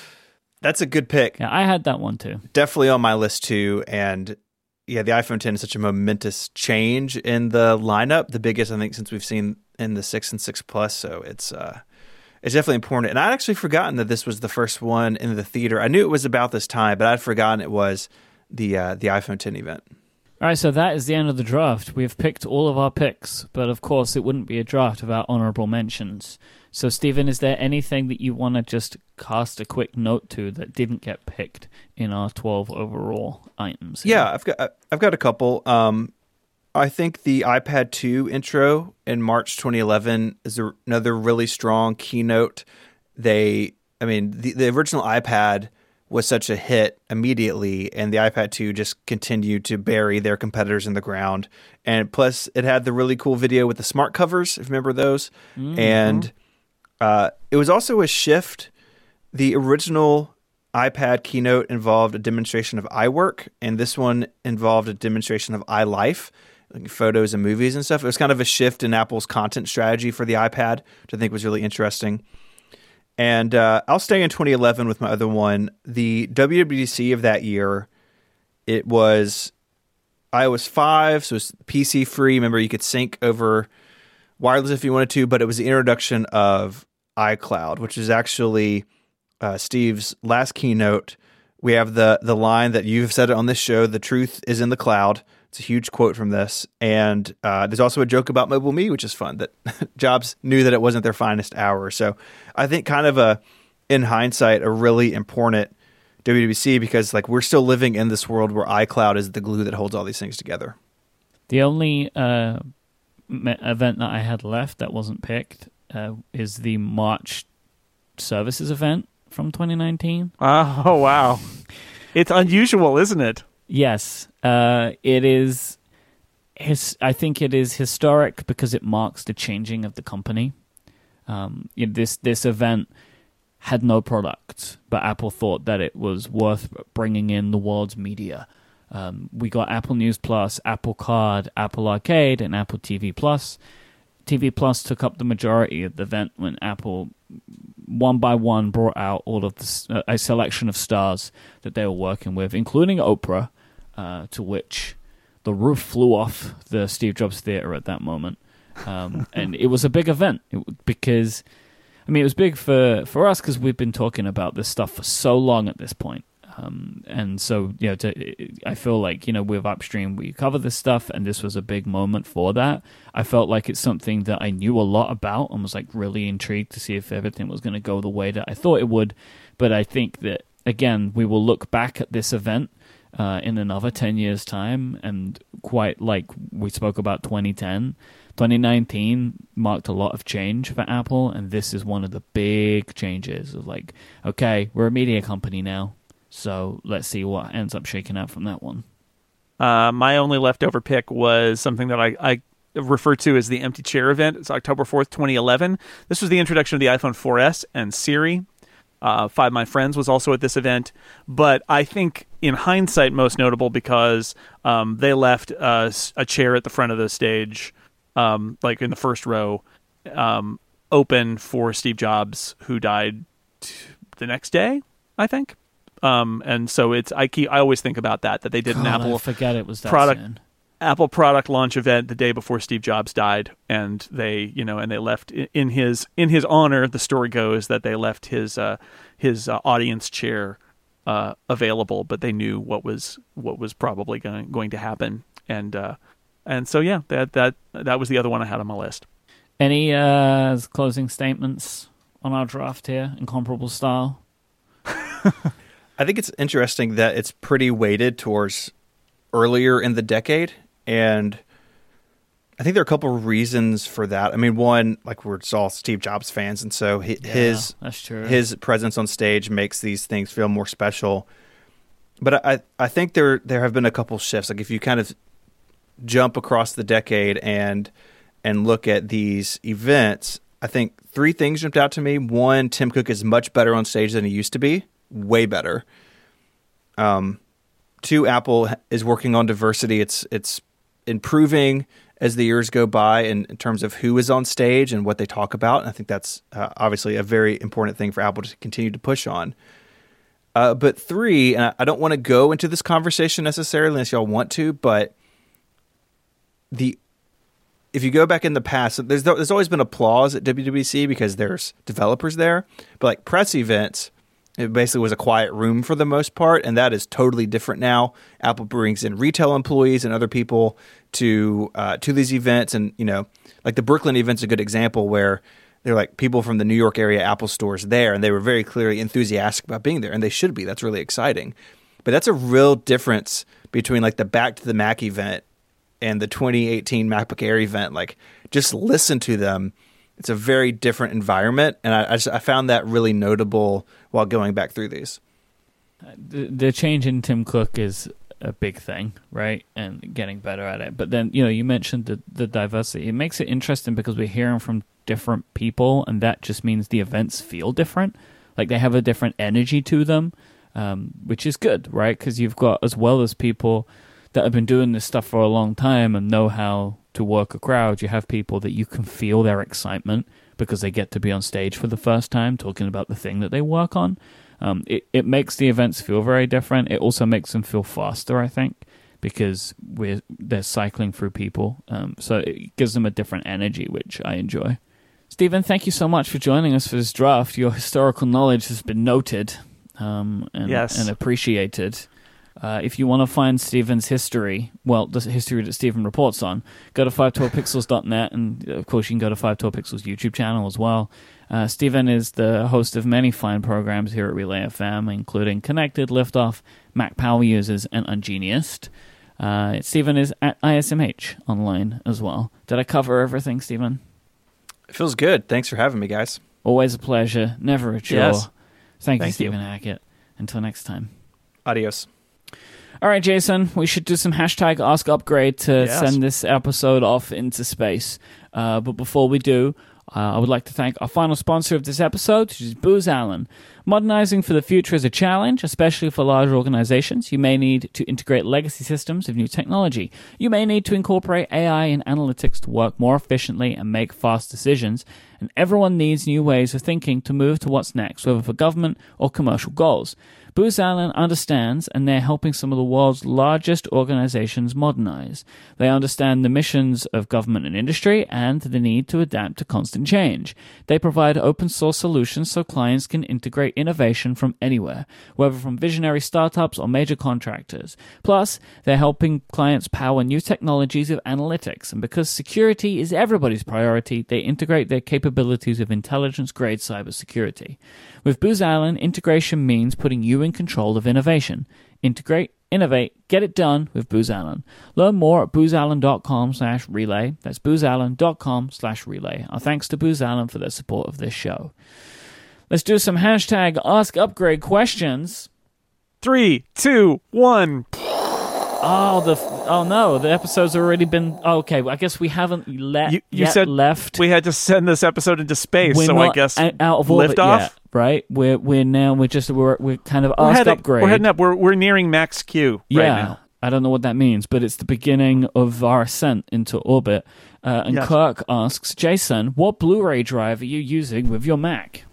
That's a good pick. Yeah, I had that one too. definitely on my list too. And yeah, the iPhone 10 is such a momentous change in the lineup, the biggest I think since we've seen in the six and six plus. So it's uh, it's definitely important. And I'd actually forgotten that this was the first one in the theater. I knew it was about this time, but I'd forgotten it was the uh, the iPhone 10 event. All right, so that is the end of the draft. We have picked all of our picks, but of course, it wouldn't be a draft without honorable mentions. So, Stephen, is there anything that you want to just cast a quick note to that didn't get picked in our 12 overall items? here? Yeah, I've got I've got a couple. Um, I think the iPad 2 intro in March 2011 is another really strong keynote. They, I mean, the, the original iPad was such a hit immediately, and the iPad 2 just continued to bury their competitors in the ground. And plus, it had the really cool video with the smart covers, if you remember those. And uh, it was also a shift. The original iPad keynote involved a demonstration of iWork, and this one involved a demonstration of iLife, like photos and movies and stuff. It was kind of a shift in Apple's content strategy for the iPad, which I think was really interesting. And uh, I'll stay in 2011 with my other one. The WWDC of that year, it was iOS 5, so it's PC free. Remember, you could sync over wireless if you wanted to, but it was the introduction of iCloud, which is actually uh, Steve's last keynote We have the the line that you've said on this show: "The truth is in the cloud." It's a huge quote from this, and uh, there's also a joke about Mobile Me, which is fun. That Jobs knew that it wasn't their finest hour. So I think, kind of a in hindsight, a really important WWC because like we're still living in this world where iCloud is the glue that holds all these things together. The only uh, event that I had left that wasn't picked uh, is the March services event from 2019. Oh wow, it's unusual, isn't it? Yes, uh, it is. His, I think it is historic because it marks the changing of the company. Um, you know, this this event had no product, but Apple thought that it was worth bringing in the world's media. Um, we got Apple News Plus, Apple Card, Apple Arcade, and Apple TV Plus. TV Plus took up the majority of the event when Apple, one by one, brought out all of the, uh, a selection of stars that they were working with, including Oprah, uh, to which the roof flew off the Steve Jobs Theater at that moment. Um, and it was a big event because, I mean, it was big for, for us because we've been talking about this stuff for so long at this point. Um, and so, you know, to, I feel like, you know, with Upstream, we cover this stuff, and this was a big moment for that. I felt like it's something that I knew a lot about and was like really intrigued to see if everything was going to go the way that I thought it would. But I think that, again, we will look back at this event uh, in another 10 years' time. And quite like we spoke about 2010, 2019 marked a lot of change for Apple. And this is one of the big changes of like, okay, we're a media company now. So let's see what ends up shaking out from that one. Uh, my only leftover pick was something that I, I refer to as the empty chair event. It's October 4th, 2011. This was the introduction of the iPhone 4S and Siri. Uh, Find My Friends was also at this event, but I think in hindsight, most notable because um, they left uh, a chair at the front of the stage, um, like in the first row, um, open for Steve Jobs, who died t- the next day, I think. Um, and so it's I keep I always think about that that they did an God, Apple I forget it was that product soon. Apple product launch event the day before Steve Jobs died, and they, you know, and they left in his in his honor. The story goes that they left his uh, his uh, audience chair uh, available, but they knew what was what was probably going going to happen, and uh, and so yeah, that that that was the other one I had on my list. Any uh, closing statements on our draft here, incomparable style? I think it's interesting that it's pretty weighted towards earlier in the decade, and I think there are a couple of reasons for that. I mean, one, like we're all Steve Jobs fans, and so hi- his that's true. his presence on stage makes these things feel more special. But I I think there there have been a couple shifts. Like if you kind of jump across the decade and and look at these events, I think three things jumped out to me. One, Tim Cook is much better on stage than he used to be, way better. Um, two, Apple is working on diversity. It's it's improving as the years go by in, in terms of who is on stage and what they talk about. And I think that's uh, obviously a very important thing for Apple to continue to push on. Uh, but three, and I, don't want to go into this conversation necessarily unless y'all want to, but the if you go back in the past, there's there's always been applause at WWDC because there's developers there, but like press events, it basically was a quiet room for the most part, and that is totally different now. Apple brings in retail employees and other people to uh, to these events, and you know, like the Brooklyn event's a good example where they're like people from the New York area Apple stores there, and they were very clearly enthusiastic about being there, and they should be. That's really exciting. But that's a real difference between like the Back to the Mac event and the 2018 MacBook Air event. Like, just listen to them. It's a very different environment, and I, I, just, I found that really notable while going back through these. the, the change in Tim Cook is a big thing, right? And getting better at it. But then, you know, you mentioned the, the diversity. It makes it interesting because we're hearing from different people, and that just means the events feel different. Like they have a different energy to them, um, which is good, right? Because you've got, as well as people that have been doing this stuff for a long time and know how to work a crowd, you have people that you can feel their excitement because they get to be on stage for the first time talking about the thing that they work on. Um, it, it makes the events feel very different. It also makes them feel faster, I think, because we're they're cycling through people. Um, so it gives them a different energy, which I enjoy. Stephen, thank you so much for joining us for this draft. Your historical knowledge has been noted. um, and, Yes. and appreciated. Uh, if you want to find Stephen's history, well, the history that Stephen reports on, go to 512pixels.net, and of course, you can go to 512pixels YouTube channel as well. Uh, Stephen is the host of many fine programs here at Relay FM, including Connected, Liftoff, Mac Power Users, and Ungeniused. Uh, Stephen is at ISMH online as well. Did I cover everything, Stephen? It feels good. Thanks for having me, guys. Always a pleasure, never a chore. Yes. Thank you, Thank you. Stephen Hackett. Until next time. Adios. All right, Jason, we should do some hashtag Ask Upgrade to Yes. send this episode off into space. Uh, but before we do, uh, I would like to thank our final sponsor of this episode, which is Booz Allen. Modernizing for the future is a challenge, especially for large organizations. You may need to integrate legacy systems of new technology. You may need to incorporate AI and analytics to work more efficiently and make fast decisions. And everyone needs new ways of thinking to move to what's next, whether for government or commercial goals. Booz Allen understands, and they're helping some of the world's largest organizations modernize. They understand the missions of government and industry and the need to adapt to constant change. They provide open source solutions so clients can integrate innovation from anywhere, whether from visionary startups or major contractors. Plus, they're helping clients power new technologies of analytics, and because security is everybody's priority, they integrate their capabilities of intelligence grade cybersecurity. With Booz Allen, integration means putting you in control of innovation. Integrate, innovate, get it done with Booz Allen. Learn more at boozallen.com slash relay. That's boozallen.com slash relay. Our thanks to Booz Allen for their support of this show. Let's do some hashtag Ask Upgrade questions. Three, two, one. Oh, the oh no, the episode's already been. Oh, okay, I guess we haven't let You, you said left. we had to send this episode into space, We're so I guess out of orbit liftoff? yet, right? We're we're now we're just we're we're kind of we're heading, upgrade. We're heading up. We're we're nearing max Q yeah, right now. I don't know what that means, but it's the beginning of our ascent into orbit. Uh, and Yes. Kirk asks, Jason, what Blu-ray drive are you using with your Mac?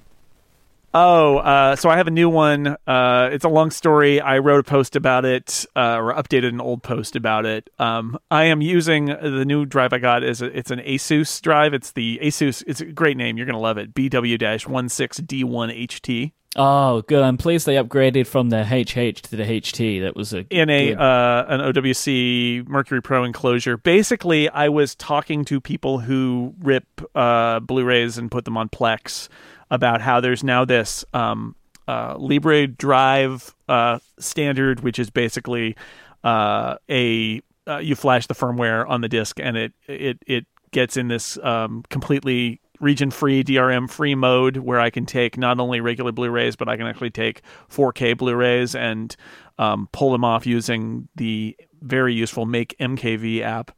Oh, uh, so I have a new one. Uh, it's a long story. I wrote a post about it, uh, or updated an old post about it. Um, I am using the new drive I got. is It's an Asus drive. It's the Asus. It's a great name. You're gonna love it. BW-16D1HT. Oh, good. I'm pleased they upgraded from the HH to the HT. That was a in a uh, an OWC Mercury Pro enclosure. Basically, I was talking to people who rip uh, Blu-rays and put them on Plex about how there's now this um, uh, Libre Drive uh, standard, which is basically uh, a uh, you flash the firmware on the disk and it it it gets in this um, completely region free DRM free mode where I can take not only regular Blu-rays but I can actually take 4K Blu-rays and um, pull them off using the very useful Make MKV app.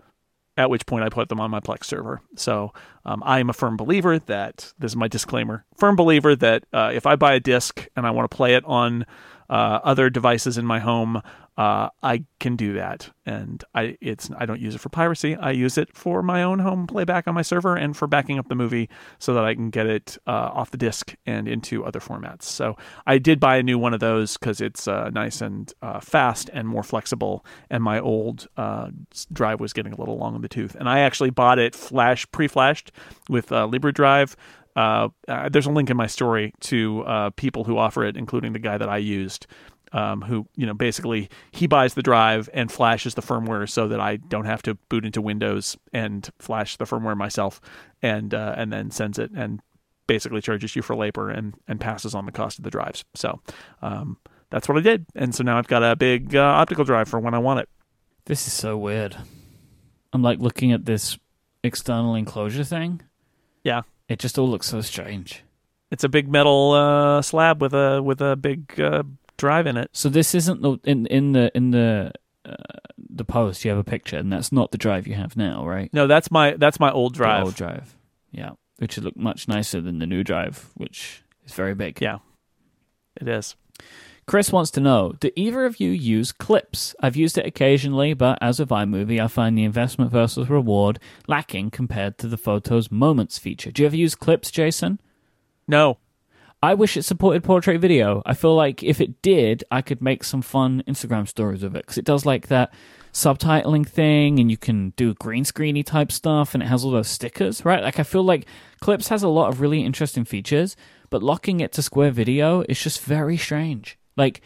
At which point I put them on my Plex server. So um, I am a firm believer that this is my disclaimer. Firm believer that uh, if I buy a disc and I want to play it on uh, other devices in my home, uh, I can do that, and I it's I don't use it for piracy. I use it for my own home playback on my server and for backing up the movie so that I can get it uh, off the disc and into other formats. So I did buy a new one of those because it's uh, nice and uh, fast and more flexible. And my old uh, drive was getting a little long in the tooth, and I actually bought it flash pre-flashed with uh, Libre Drive. Uh, there's a link in my story to people who offer it, including the guy that I used um, who you know basically he buys the drive and flashes the firmware so that I don't have to boot into Windows and flash the firmware myself, and uh, and then sends it and basically charges you for labor and and passes on the cost of the drives. So um, that's what I did, and so now I've got a big uh, optical drive for when I want it. This is so weird. I'm like looking at this external enclosure thing. Yeah. It just all looks so strange. It's a big metal uh, slab with a with a big uh, drive in it. So this isn't the in in the in the uh, the post you have a picture, and that's not the drive you have now, right? No, that's my that's my old The drive. old drive. Yeah, which would look much nicer than the new drive, which is very big. Yeah. It is. Chris wants to know Do either of you use clips? I've used it occasionally, but as with iMovie, I find the investment versus reward lacking compared to the Photos Moments feature. Do you ever use clips, Jason? No. I wish it supported portrait video. I feel like if it did, I could make some fun Instagram stories of it because it does like that subtitling thing and you can do green screeny type stuff and it has all those stickers, right? Like I feel like Clips has a lot of really interesting features, but locking it to Square Video is just very strange. Like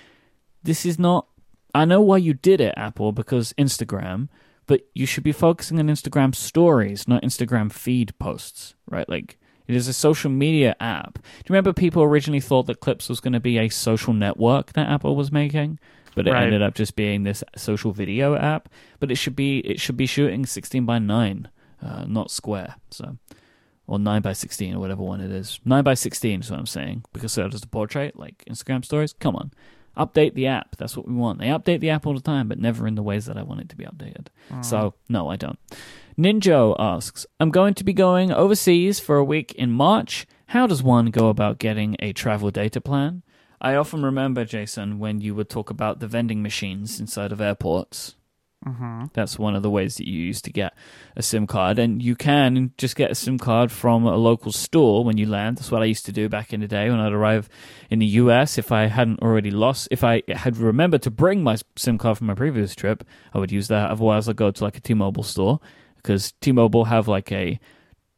this is not I know why you did it, Apple, because Instagram, but you should be focusing on Instagram stories, not Instagram feed posts, right? Like it is a social media app. Do you remember people originally thought that Clips was going to be a social network that Apple was making? But it Right. ended up just being this social video app. But it should be it should be shooting sixteen by nine, uh, not square. So, or nine by sixteen or whatever one it is. Nine by sixteen is what I'm saying because so does the portrait, like Instagram stories. Come on, update the app. That's what we want. They update the app all the time, but never in the ways that I want it to be updated. Mm. So no, I don't. Ninjo asks, I'm going to be going overseas for a week in March. How does one go about getting a travel data plan? I often remember, Jason, when you would talk about the vending machines inside of airports. Mm-hmm. That's one of the ways that you used to get a SIM card. And you can just get a SIM card from a local store when you land. That's what I used to do back in the day when I'd arrive in the US. If I hadn't already lost, if I had remembered to bring my SIM card from my previous trip, I would use that. Otherwise, I'd go to like a T Mobile store because T Mobile have like a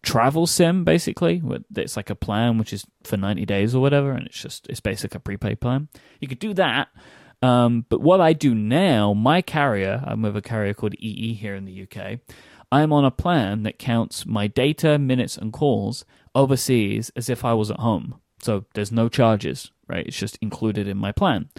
travel sim basically it's like a plan which is for 90 days or whatever and it's just it's basically a prepaid plan you could do that um, but what i do now my carrier i'm with a carrier called ee here in the uk i'm on a plan that counts my data minutes and calls overseas as if i was at home. So there's no charges right? It's just included in my plan.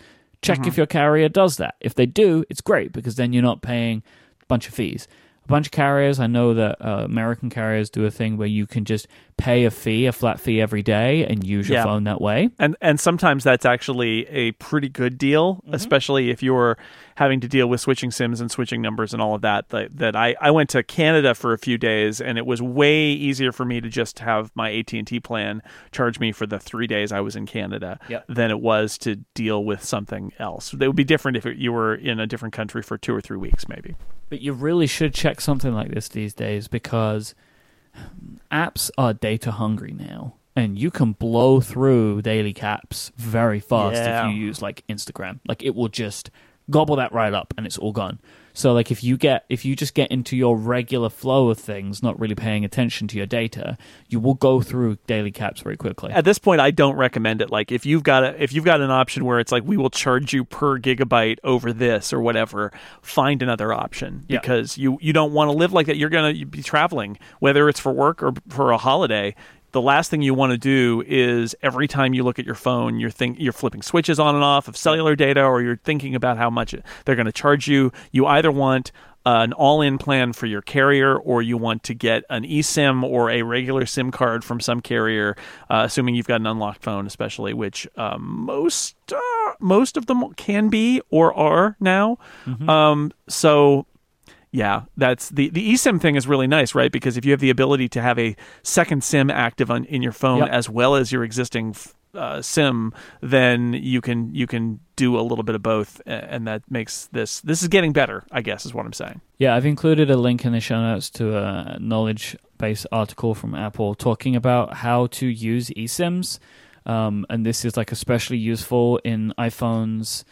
Check if your carrier does that. If they do it's great because then you're not paying a bunch of fees. A bunch of carriers. I know that uh, American carriers do a thing where you can just pay a fee, a flat fee every day, and use your Yeah. phone that way. and and sometimes that's actually a pretty good deal, mm-hmm. especially if you're having to deal with switching sims and switching numbers and all of that. That, that I, I went to Canada for a few days, and it was way easier for me to just have my AT and T plan charge me for the three days I was in Canada Yep. than it was to deal with something else. It would be different if it, you were in a different country for two or three weeks, maybe. But you really should check something like this these days because apps are data hungry now. And you can blow through daily caps very fast Yeah. if you use like Instagram. Like it will just gobble that right up and it's all gone. So like if you get if you just get into your regular flow of things, not really paying attention to your data, you will go through daily caps very quickly. At this point, I don't recommend it. Like if you've got a, if you've got an option where it's like we will charge you per gigabyte over this or whatever, find another option Yeah. because you you don't want to live like that. You're gonna be traveling, whether it's for work or for a holiday. The last thing you want to do is every time you look at your phone, you're think you're flipping switches on and off of cellular data, or you're thinking about how much they're going to charge you. You either want an all-in plan for your carrier, or you want to get an eSIM or a regular SIM card from some carrier, uh, assuming you've got an unlocked phone, especially, which um, most uh, most of them can be or are now. Um, so yeah, that's the the eSIM thing is really nice, right? Because if you have the ability to have a second SIM active on in your phone Yep. as well as your existing uh, SIM, then you can you can do a little bit of both, and that makes this this is getting better. I guess is what I'm saying. Yeah, I've included a link in the show notes to a knowledge base article from Apple talking about how to use eSIMs. Um, and this is like especially useful in iPhones.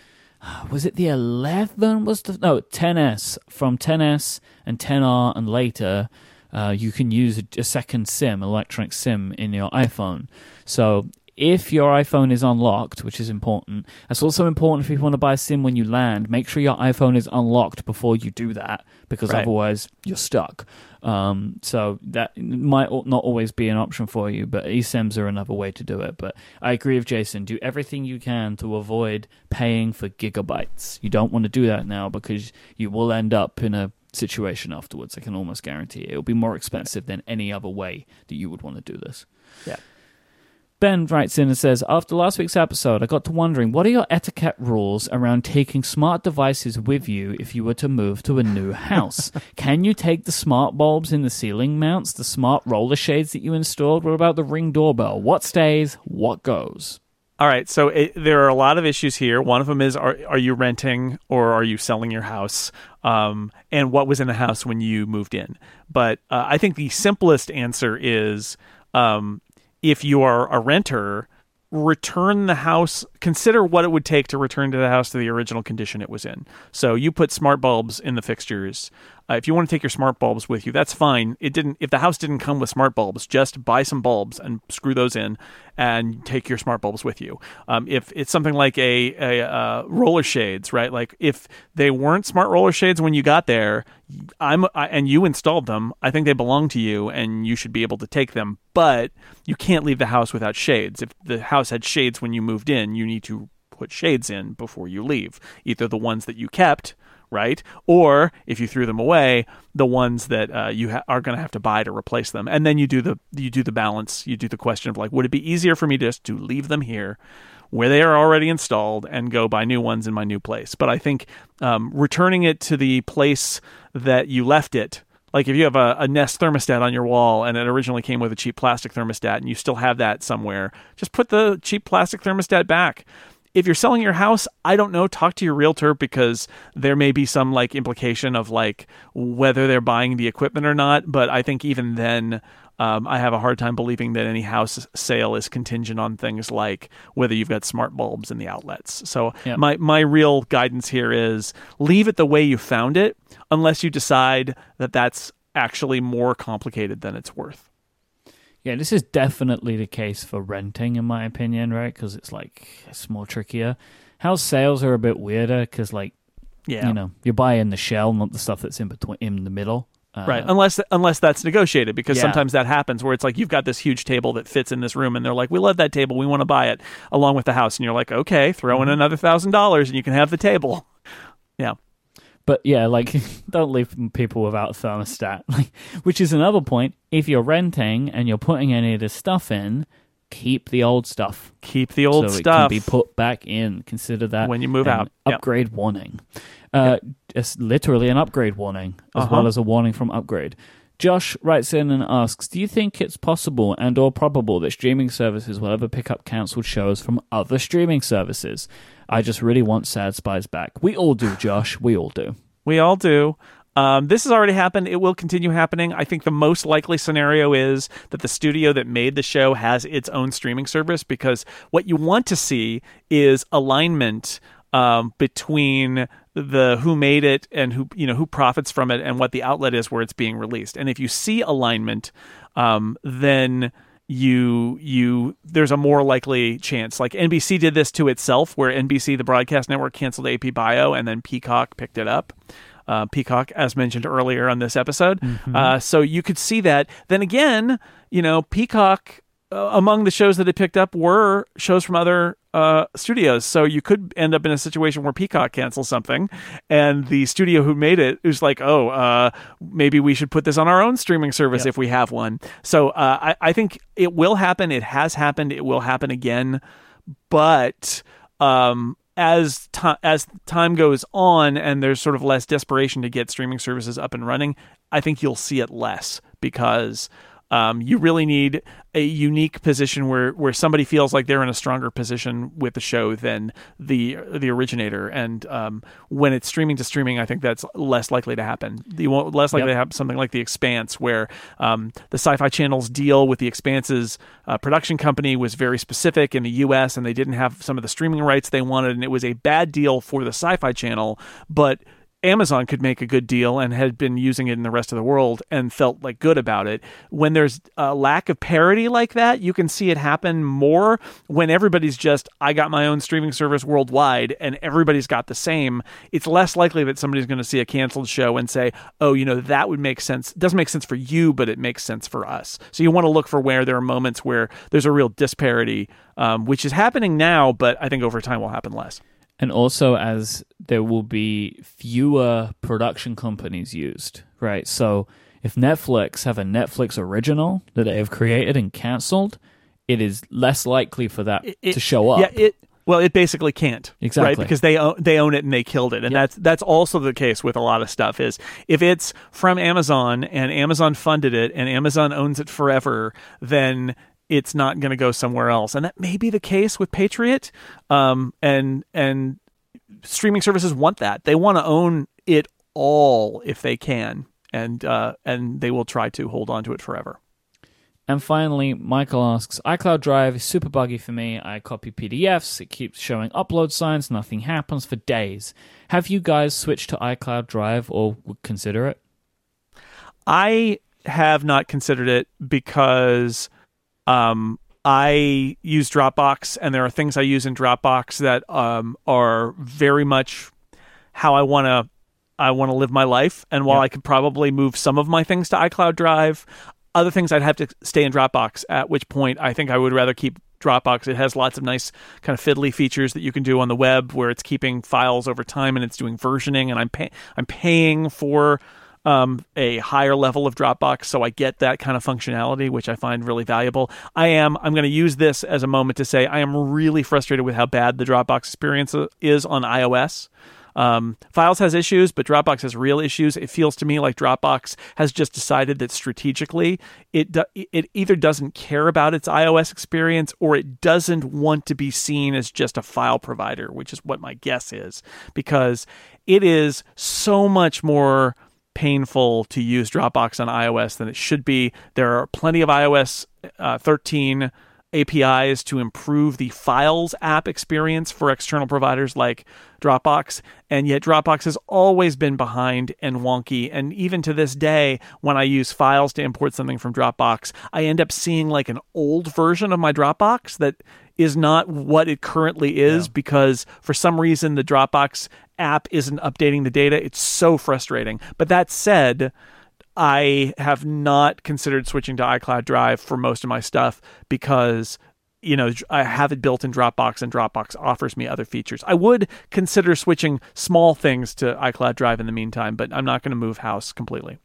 Was it the 11? Was the no 10s from 10s and 10r and later? Uh, you can use a, a second SIM, electronic SIM, in your iPhone. So if your iPhone is unlocked, which is important, that's also important if you want to buy a SIM when you land. Make sure your iPhone is unlocked before you do that, because Right. otherwise you're stuck. Um, so that might not always be an option for you, but eSIMs are another way to do it. But I agree with Jason. Do everything you can to avoid paying for gigabytes. You don't want to do that now because you will end up in a situation afterwards. I can almost guarantee it. It'll be more expensive than any other way that you would want to do this. Yeah. Ben writes in and says, After last week's episode, I got to wondering what are your etiquette rules around taking smart devices with you if you were to move to a new house? Can you take the smart bulbs in the ceiling mounts, the smart roller shades that you installed? What about the ring doorbell? What stays? What goes? All right, so it, there are a lot of issues here. One of them is: are are you renting or are you selling your house? Um, and what was in the house when you moved in? But uh, I think the simplest answer is: um, if you are a renter, return the house consider what it would take to return to the house to the original condition it was in. So you put smart bulbs in the fixtures. Uh, if you want to take your smart bulbs with you, that's fine. It didn't. If the house didn't come with smart bulbs, just buy some bulbs and screw those in, and take your smart bulbs with you. Um, if it's something like a, a uh, roller shades, right? Like if they weren't smart roller shades when you got there, I'm I, and you installed them. I think they belong to you, and you should be able to take them. But you can't leave the house without shades. If the house had shades when you moved in, you need to put shades in before you leave. Either the ones that you kept right? Or if you threw them away, the ones that uh, you ha- are going to have to buy to replace them, and then you do the you do the balance. You do the question of like, would it be easier for me just to leave them here? Where they are already installed and go buy new ones in my new place. But I think um, returning it to the place that you left it, like if you have a, a, Nest thermostat on your wall and it originally came with a cheap plastic thermostat and you still have that somewhere, just put the cheap plastic thermostat back if you're selling your house, I don't know, talk to your realtor because there may be some like implication of like whether they're buying the equipment or not. But I think even then, um, I have a hard time believing that any house sale is contingent on things like whether you've got smart bulbs in the outlets. So yep. my my real guidance here is leave it the way you found it, unless you decide that that's actually more complicated than it's worth. Yeah, this is definitely the case for renting, in my opinion, right? Because it's like it's more trickier. House sales are a bit weirder because, like, yeah, you know, you're buying the shell, not the stuff that's in between, in the middle. Uh, right, unless unless that's negotiated, because yeah. sometimes that happens where it's like you've got this huge table that fits in this room, and they're like, "We love that table, we want to buy it along with the house," and you're like, "Okay, throw in mm-hmm. another thousand dollars, and you can have the table." Yeah, but yeah, like don't leave people without a thermostat. Like, which is another point. If you're renting and you're putting any of this stuff in, keep the old stuff. Keep the old so stuff. It can be put back in. Consider that when you move out. Upgrade warning. Uh, yep. It's literally an upgrade warning as uh-huh. well as a warning from upgrade. Josh writes in and asks, "Do you think it's possible and or probable that streaming services will ever pick up cancelled shows from other streaming services? I just really want Sad Spies back. We all do, Josh. We all do. We all do. Um, this has already happened. It will continue happening. I think the most likely scenario is that the studio that made the show has its own streaming service because what you want to see is alignment um, between the who made it and who you know who profits from it and what the outlet is where it's being released. And if you see alignment, um, then you you there's a more likely chance. Like NBC did this to itself where NBC the broadcast network canceled AP Bio and then Peacock picked it up. Uh, Peacock as mentioned earlier on this episode. Mm-hmm. uh, so you could see that. Then again you know Peacock uh, among the shows that it picked up were shows from other uh, studios. So you could end up in a situation where Peacock cancels something, and the studio who made it is like, "Oh, uh, maybe we should put this on our own streaming service yep. if we have one." So uh, I, I, think it will happen. It has happened. It will happen again. But um, as to- as time goes on, and there's sort of less desperation to get streaming services up and running, I think you'll see it less because um, you really need a unique position where, where somebody feels like they're in a stronger position with the show than the the originator. And um, when it's streaming to streaming, I think that's less likely to happen. You won't less likely yep. to have something like The Expanse, where um, the Sci-Fi Channel's deal with The Expanse's uh, production company was very specific in the U.S. and they didn't have some of the streaming rights they wanted, and it was a bad deal for the Sci-Fi Channel, but Amazon could make a good deal and had been using it in the rest of the world and felt like good about it. When there's a lack of parity like that, you can see it happen more when everybody's just, I got my own streaming service worldwide and everybody's got the same. It's less likely that somebody's going to see a canceled show and say, oh, you know, that would make sense. It doesn't make sense for you, but it makes sense for us. So you want to look for where there are moments where there's a real disparity, um, which is happening now, but I think over time will happen less and also as there will be fewer production companies used, right? So if Netflix have a Netflix original that they have created and canceled, it is less likely for that it, to show up. Yeah, it well, it basically can't, exactly, right? Because they own, they own it and they killed it, and yep. that's that's also the case with a lot of stuff. Is if it's from Amazon and Amazon funded it and Amazon owns it forever, then it's not going to go somewhere else, and that may be the case with Patriot. Um, and and streaming services want that; they want to own it all if they can, and uh, and they will try to hold on to it forever. And finally, Michael asks, iCloud Drive is super buggy for me. I copy PDFs, it keeps showing upload signs, nothing happens for days. Have you guys switched to iCloud Drive or would consider it? I have not considered it because um, I use Dropbox, and there are things I use in Dropbox that um, are very much how I want to I want to live my life. And while Yeah. I could probably move some of my things to iCloud Drive, other things I'd have to stay in Dropbox. At which point, I think I would rather keep Dropbox. It has lots of nice kind of fiddly features that you can do on the web, where it's keeping files over time and it's doing versioning. And I'm pay- I'm paying for um, a higher level of Dropbox, so I get that kind of functionality, which I find really valuable. I am I'm going to use this as a moment to say I am really frustrated with how bad the Dropbox experience is on iOS. Um, Files has issues, but Dropbox has real issues. It feels to me like Dropbox has just decided that strategically it do, it either doesn't care about its iOS experience or it doesn't want to be seen as just a file provider, which is what my guess is, because it is so much more painful to use Dropbox on iOS than it should be. There are plenty of iOS uh, 13 APIs to improve the Files app experience for external providers like Dropbox, and yet Dropbox has always been behind and wonky. And even to this day, when I use Files to import something from Dropbox, I end up seeing like an old version of my Dropbox that is not what it currently is because for some reason the Dropbox app isn't updating the data. It's so frustrating. But that said, I have not considered switching to iCloud Drive for most of my stuff because you know I have it built in Dropbox and Dropbox offers me other features. I would consider switching small things to iCloud Drive in the meantime, but I'm not going to move house completely.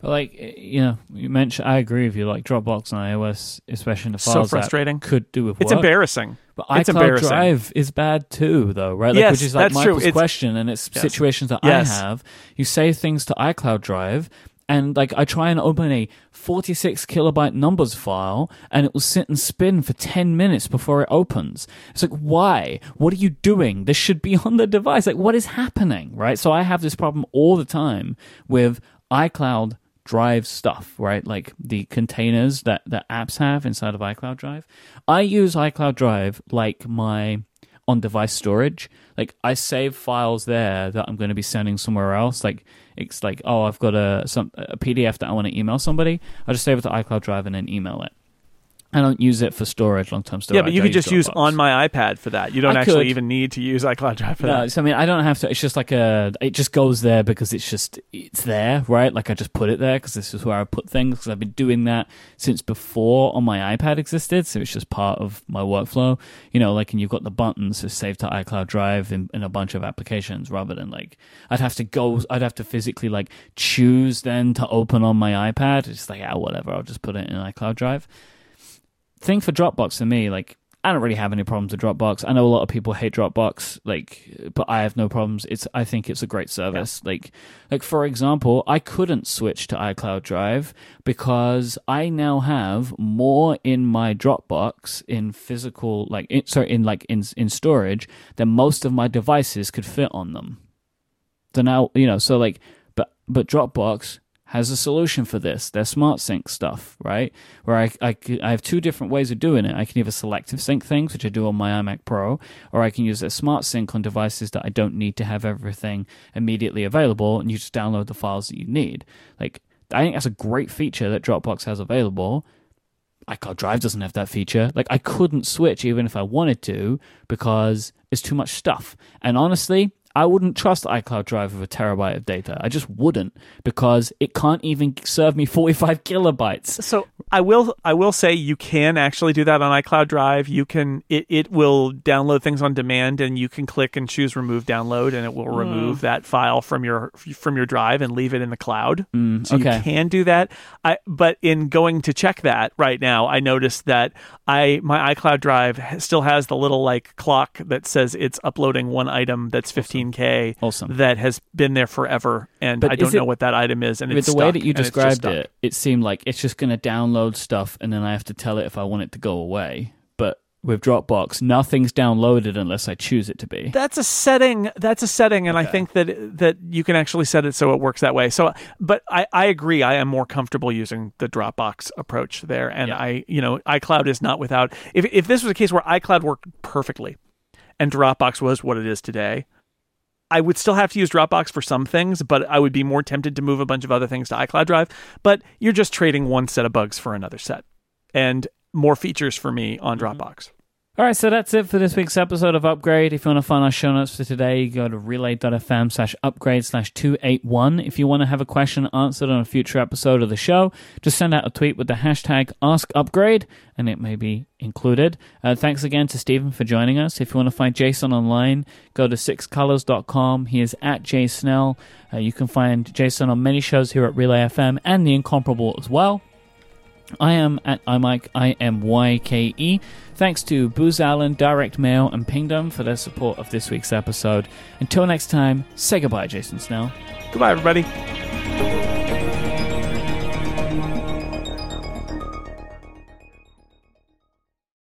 But like eh, you know, you mentioned, I agree with you. Like Dropbox and iOS, especially in the So files, app, frustrating. could do with work. It's embarrassing. But It's iCloud embarrassing. Drive is bad too, though, right? Like, Yes, which is like true. Michael's It's- question, and it's Yes. situations that Yes. I have. You save things to iCloud Drive, and like I try and open a 46 kilobyte numbers file, and it will sit and spin for 10 minutes before it opens. It's like, why? What are you doing? This should be on the device. Like, what is happening, right? So I have this problem all the time with iCloud drive stuff, right? Like the containers that, that apps have inside of iCloud Drive. I use iCloud Drive like my on device storage. Like I save files there that I'm going to be sending somewhere else. Like it's like, oh, I've got a some a PDF that I want to email somebody. I just save it to iCloud Drive and then email it. I don't use it for storage, long term storage. yeah, but you I could just use on my iPad for that. You don't I actually could. even need to use iCloud Drive for No, that. so I mean, I don't have to. It's just like a. It just goes there because it's just it's there, right? Like I just put it there because this is where I put things. Because I've been doing that since before on my iPad existed, so it's just part of my workflow. You know, like and you've got the buttons to save to iCloud Drive in, in a bunch of applications, rather than like I'd have to go. I'd have to physically like choose then to open on my iPad. It's like ah, whatever. I'll just put it in iCloud Drive thing for Dropbox for me, like I don't really have any problems with Dropbox. I know a lot of people hate Dropbox, like, but I have no problems. It's I think it's a great service. Like, like for example, I couldn't switch to iCloud Drive because I now have more in my Dropbox in physical, like, in, sorry, in like in in storage than most of my devices could fit on them. So now you know, so like, but but Dropbox has a solution for this. Their smart sync stuff, right? Where I, I, I, have two different ways of doing it. I can either selective sync things, which I do on my iMac Pro, or I can use a smart sync on devices that I don't need to have everything immediately available, and you just download the files that you need. Like, I think that's a great feature that Dropbox has available. iCloud Drive doesn't have that feature. Like, I couldn't switch even if I wanted to because it's too much stuff. And honestly, I wouldn't trust iCloud Drive with a terabyte of data. I just wouldn't because it can't even serve me 45 kilobytes. So I will I will say you can actually do that on iCloud Drive. You can it, it will download things on demand and you can click and choose remove download and it will remove that file from your from your drive and leave it in the cloud. Mm, so okay. you can do that. I but in going to check that right now, I noticed that I my iCloud Drive still has the little like clock that says it's uploading one item that's 15k Awesome. that has been there forever and But I don't it- know what that item is and With it's the way that you and it's just described it, it seemed like it's just going to download stuff and then I have to tell it if I want it to go away. But with Dropbox, nothing's downloaded unless I choose it to be. That's a setting. That's a setting, and I think that that you can actually set it so it works that way. So, but I, I agree. I am more comfortable using the Dropbox approach there, and Yeah. I you know iCloud is not without. If if this was a case where iCloud worked perfectly, and Dropbox was what it is today. I would still have to use Dropbox for some things, but I would be more tempted to move a bunch of other things to iCloud Drive. But you're just trading one set of bugs for another set, and more features for me on mm-hmm. Dropbox. All right, so that's it for this week's episode of Upgrade. If you want to find our show notes for today, go to relay.fm slash upgrade slash 281. If you want to have a question answered on a future episode of the show, just send out a tweet with the hashtag AskUpgrade and it may be included. Uh, thanks again to Stephen for joining us. If you want to find Jason online, go to sixcolors.com. He is at jsnell. Uh, you can find Jason on many shows here at Relay FM and The Incomparable as well. I am at iMyke, I M Y K E. Thanks to Booz Allen, Direct Mail, and Pingdom for their support of this week's episode. Until next time, say goodbye, Jason Snell. Goodbye, everybody.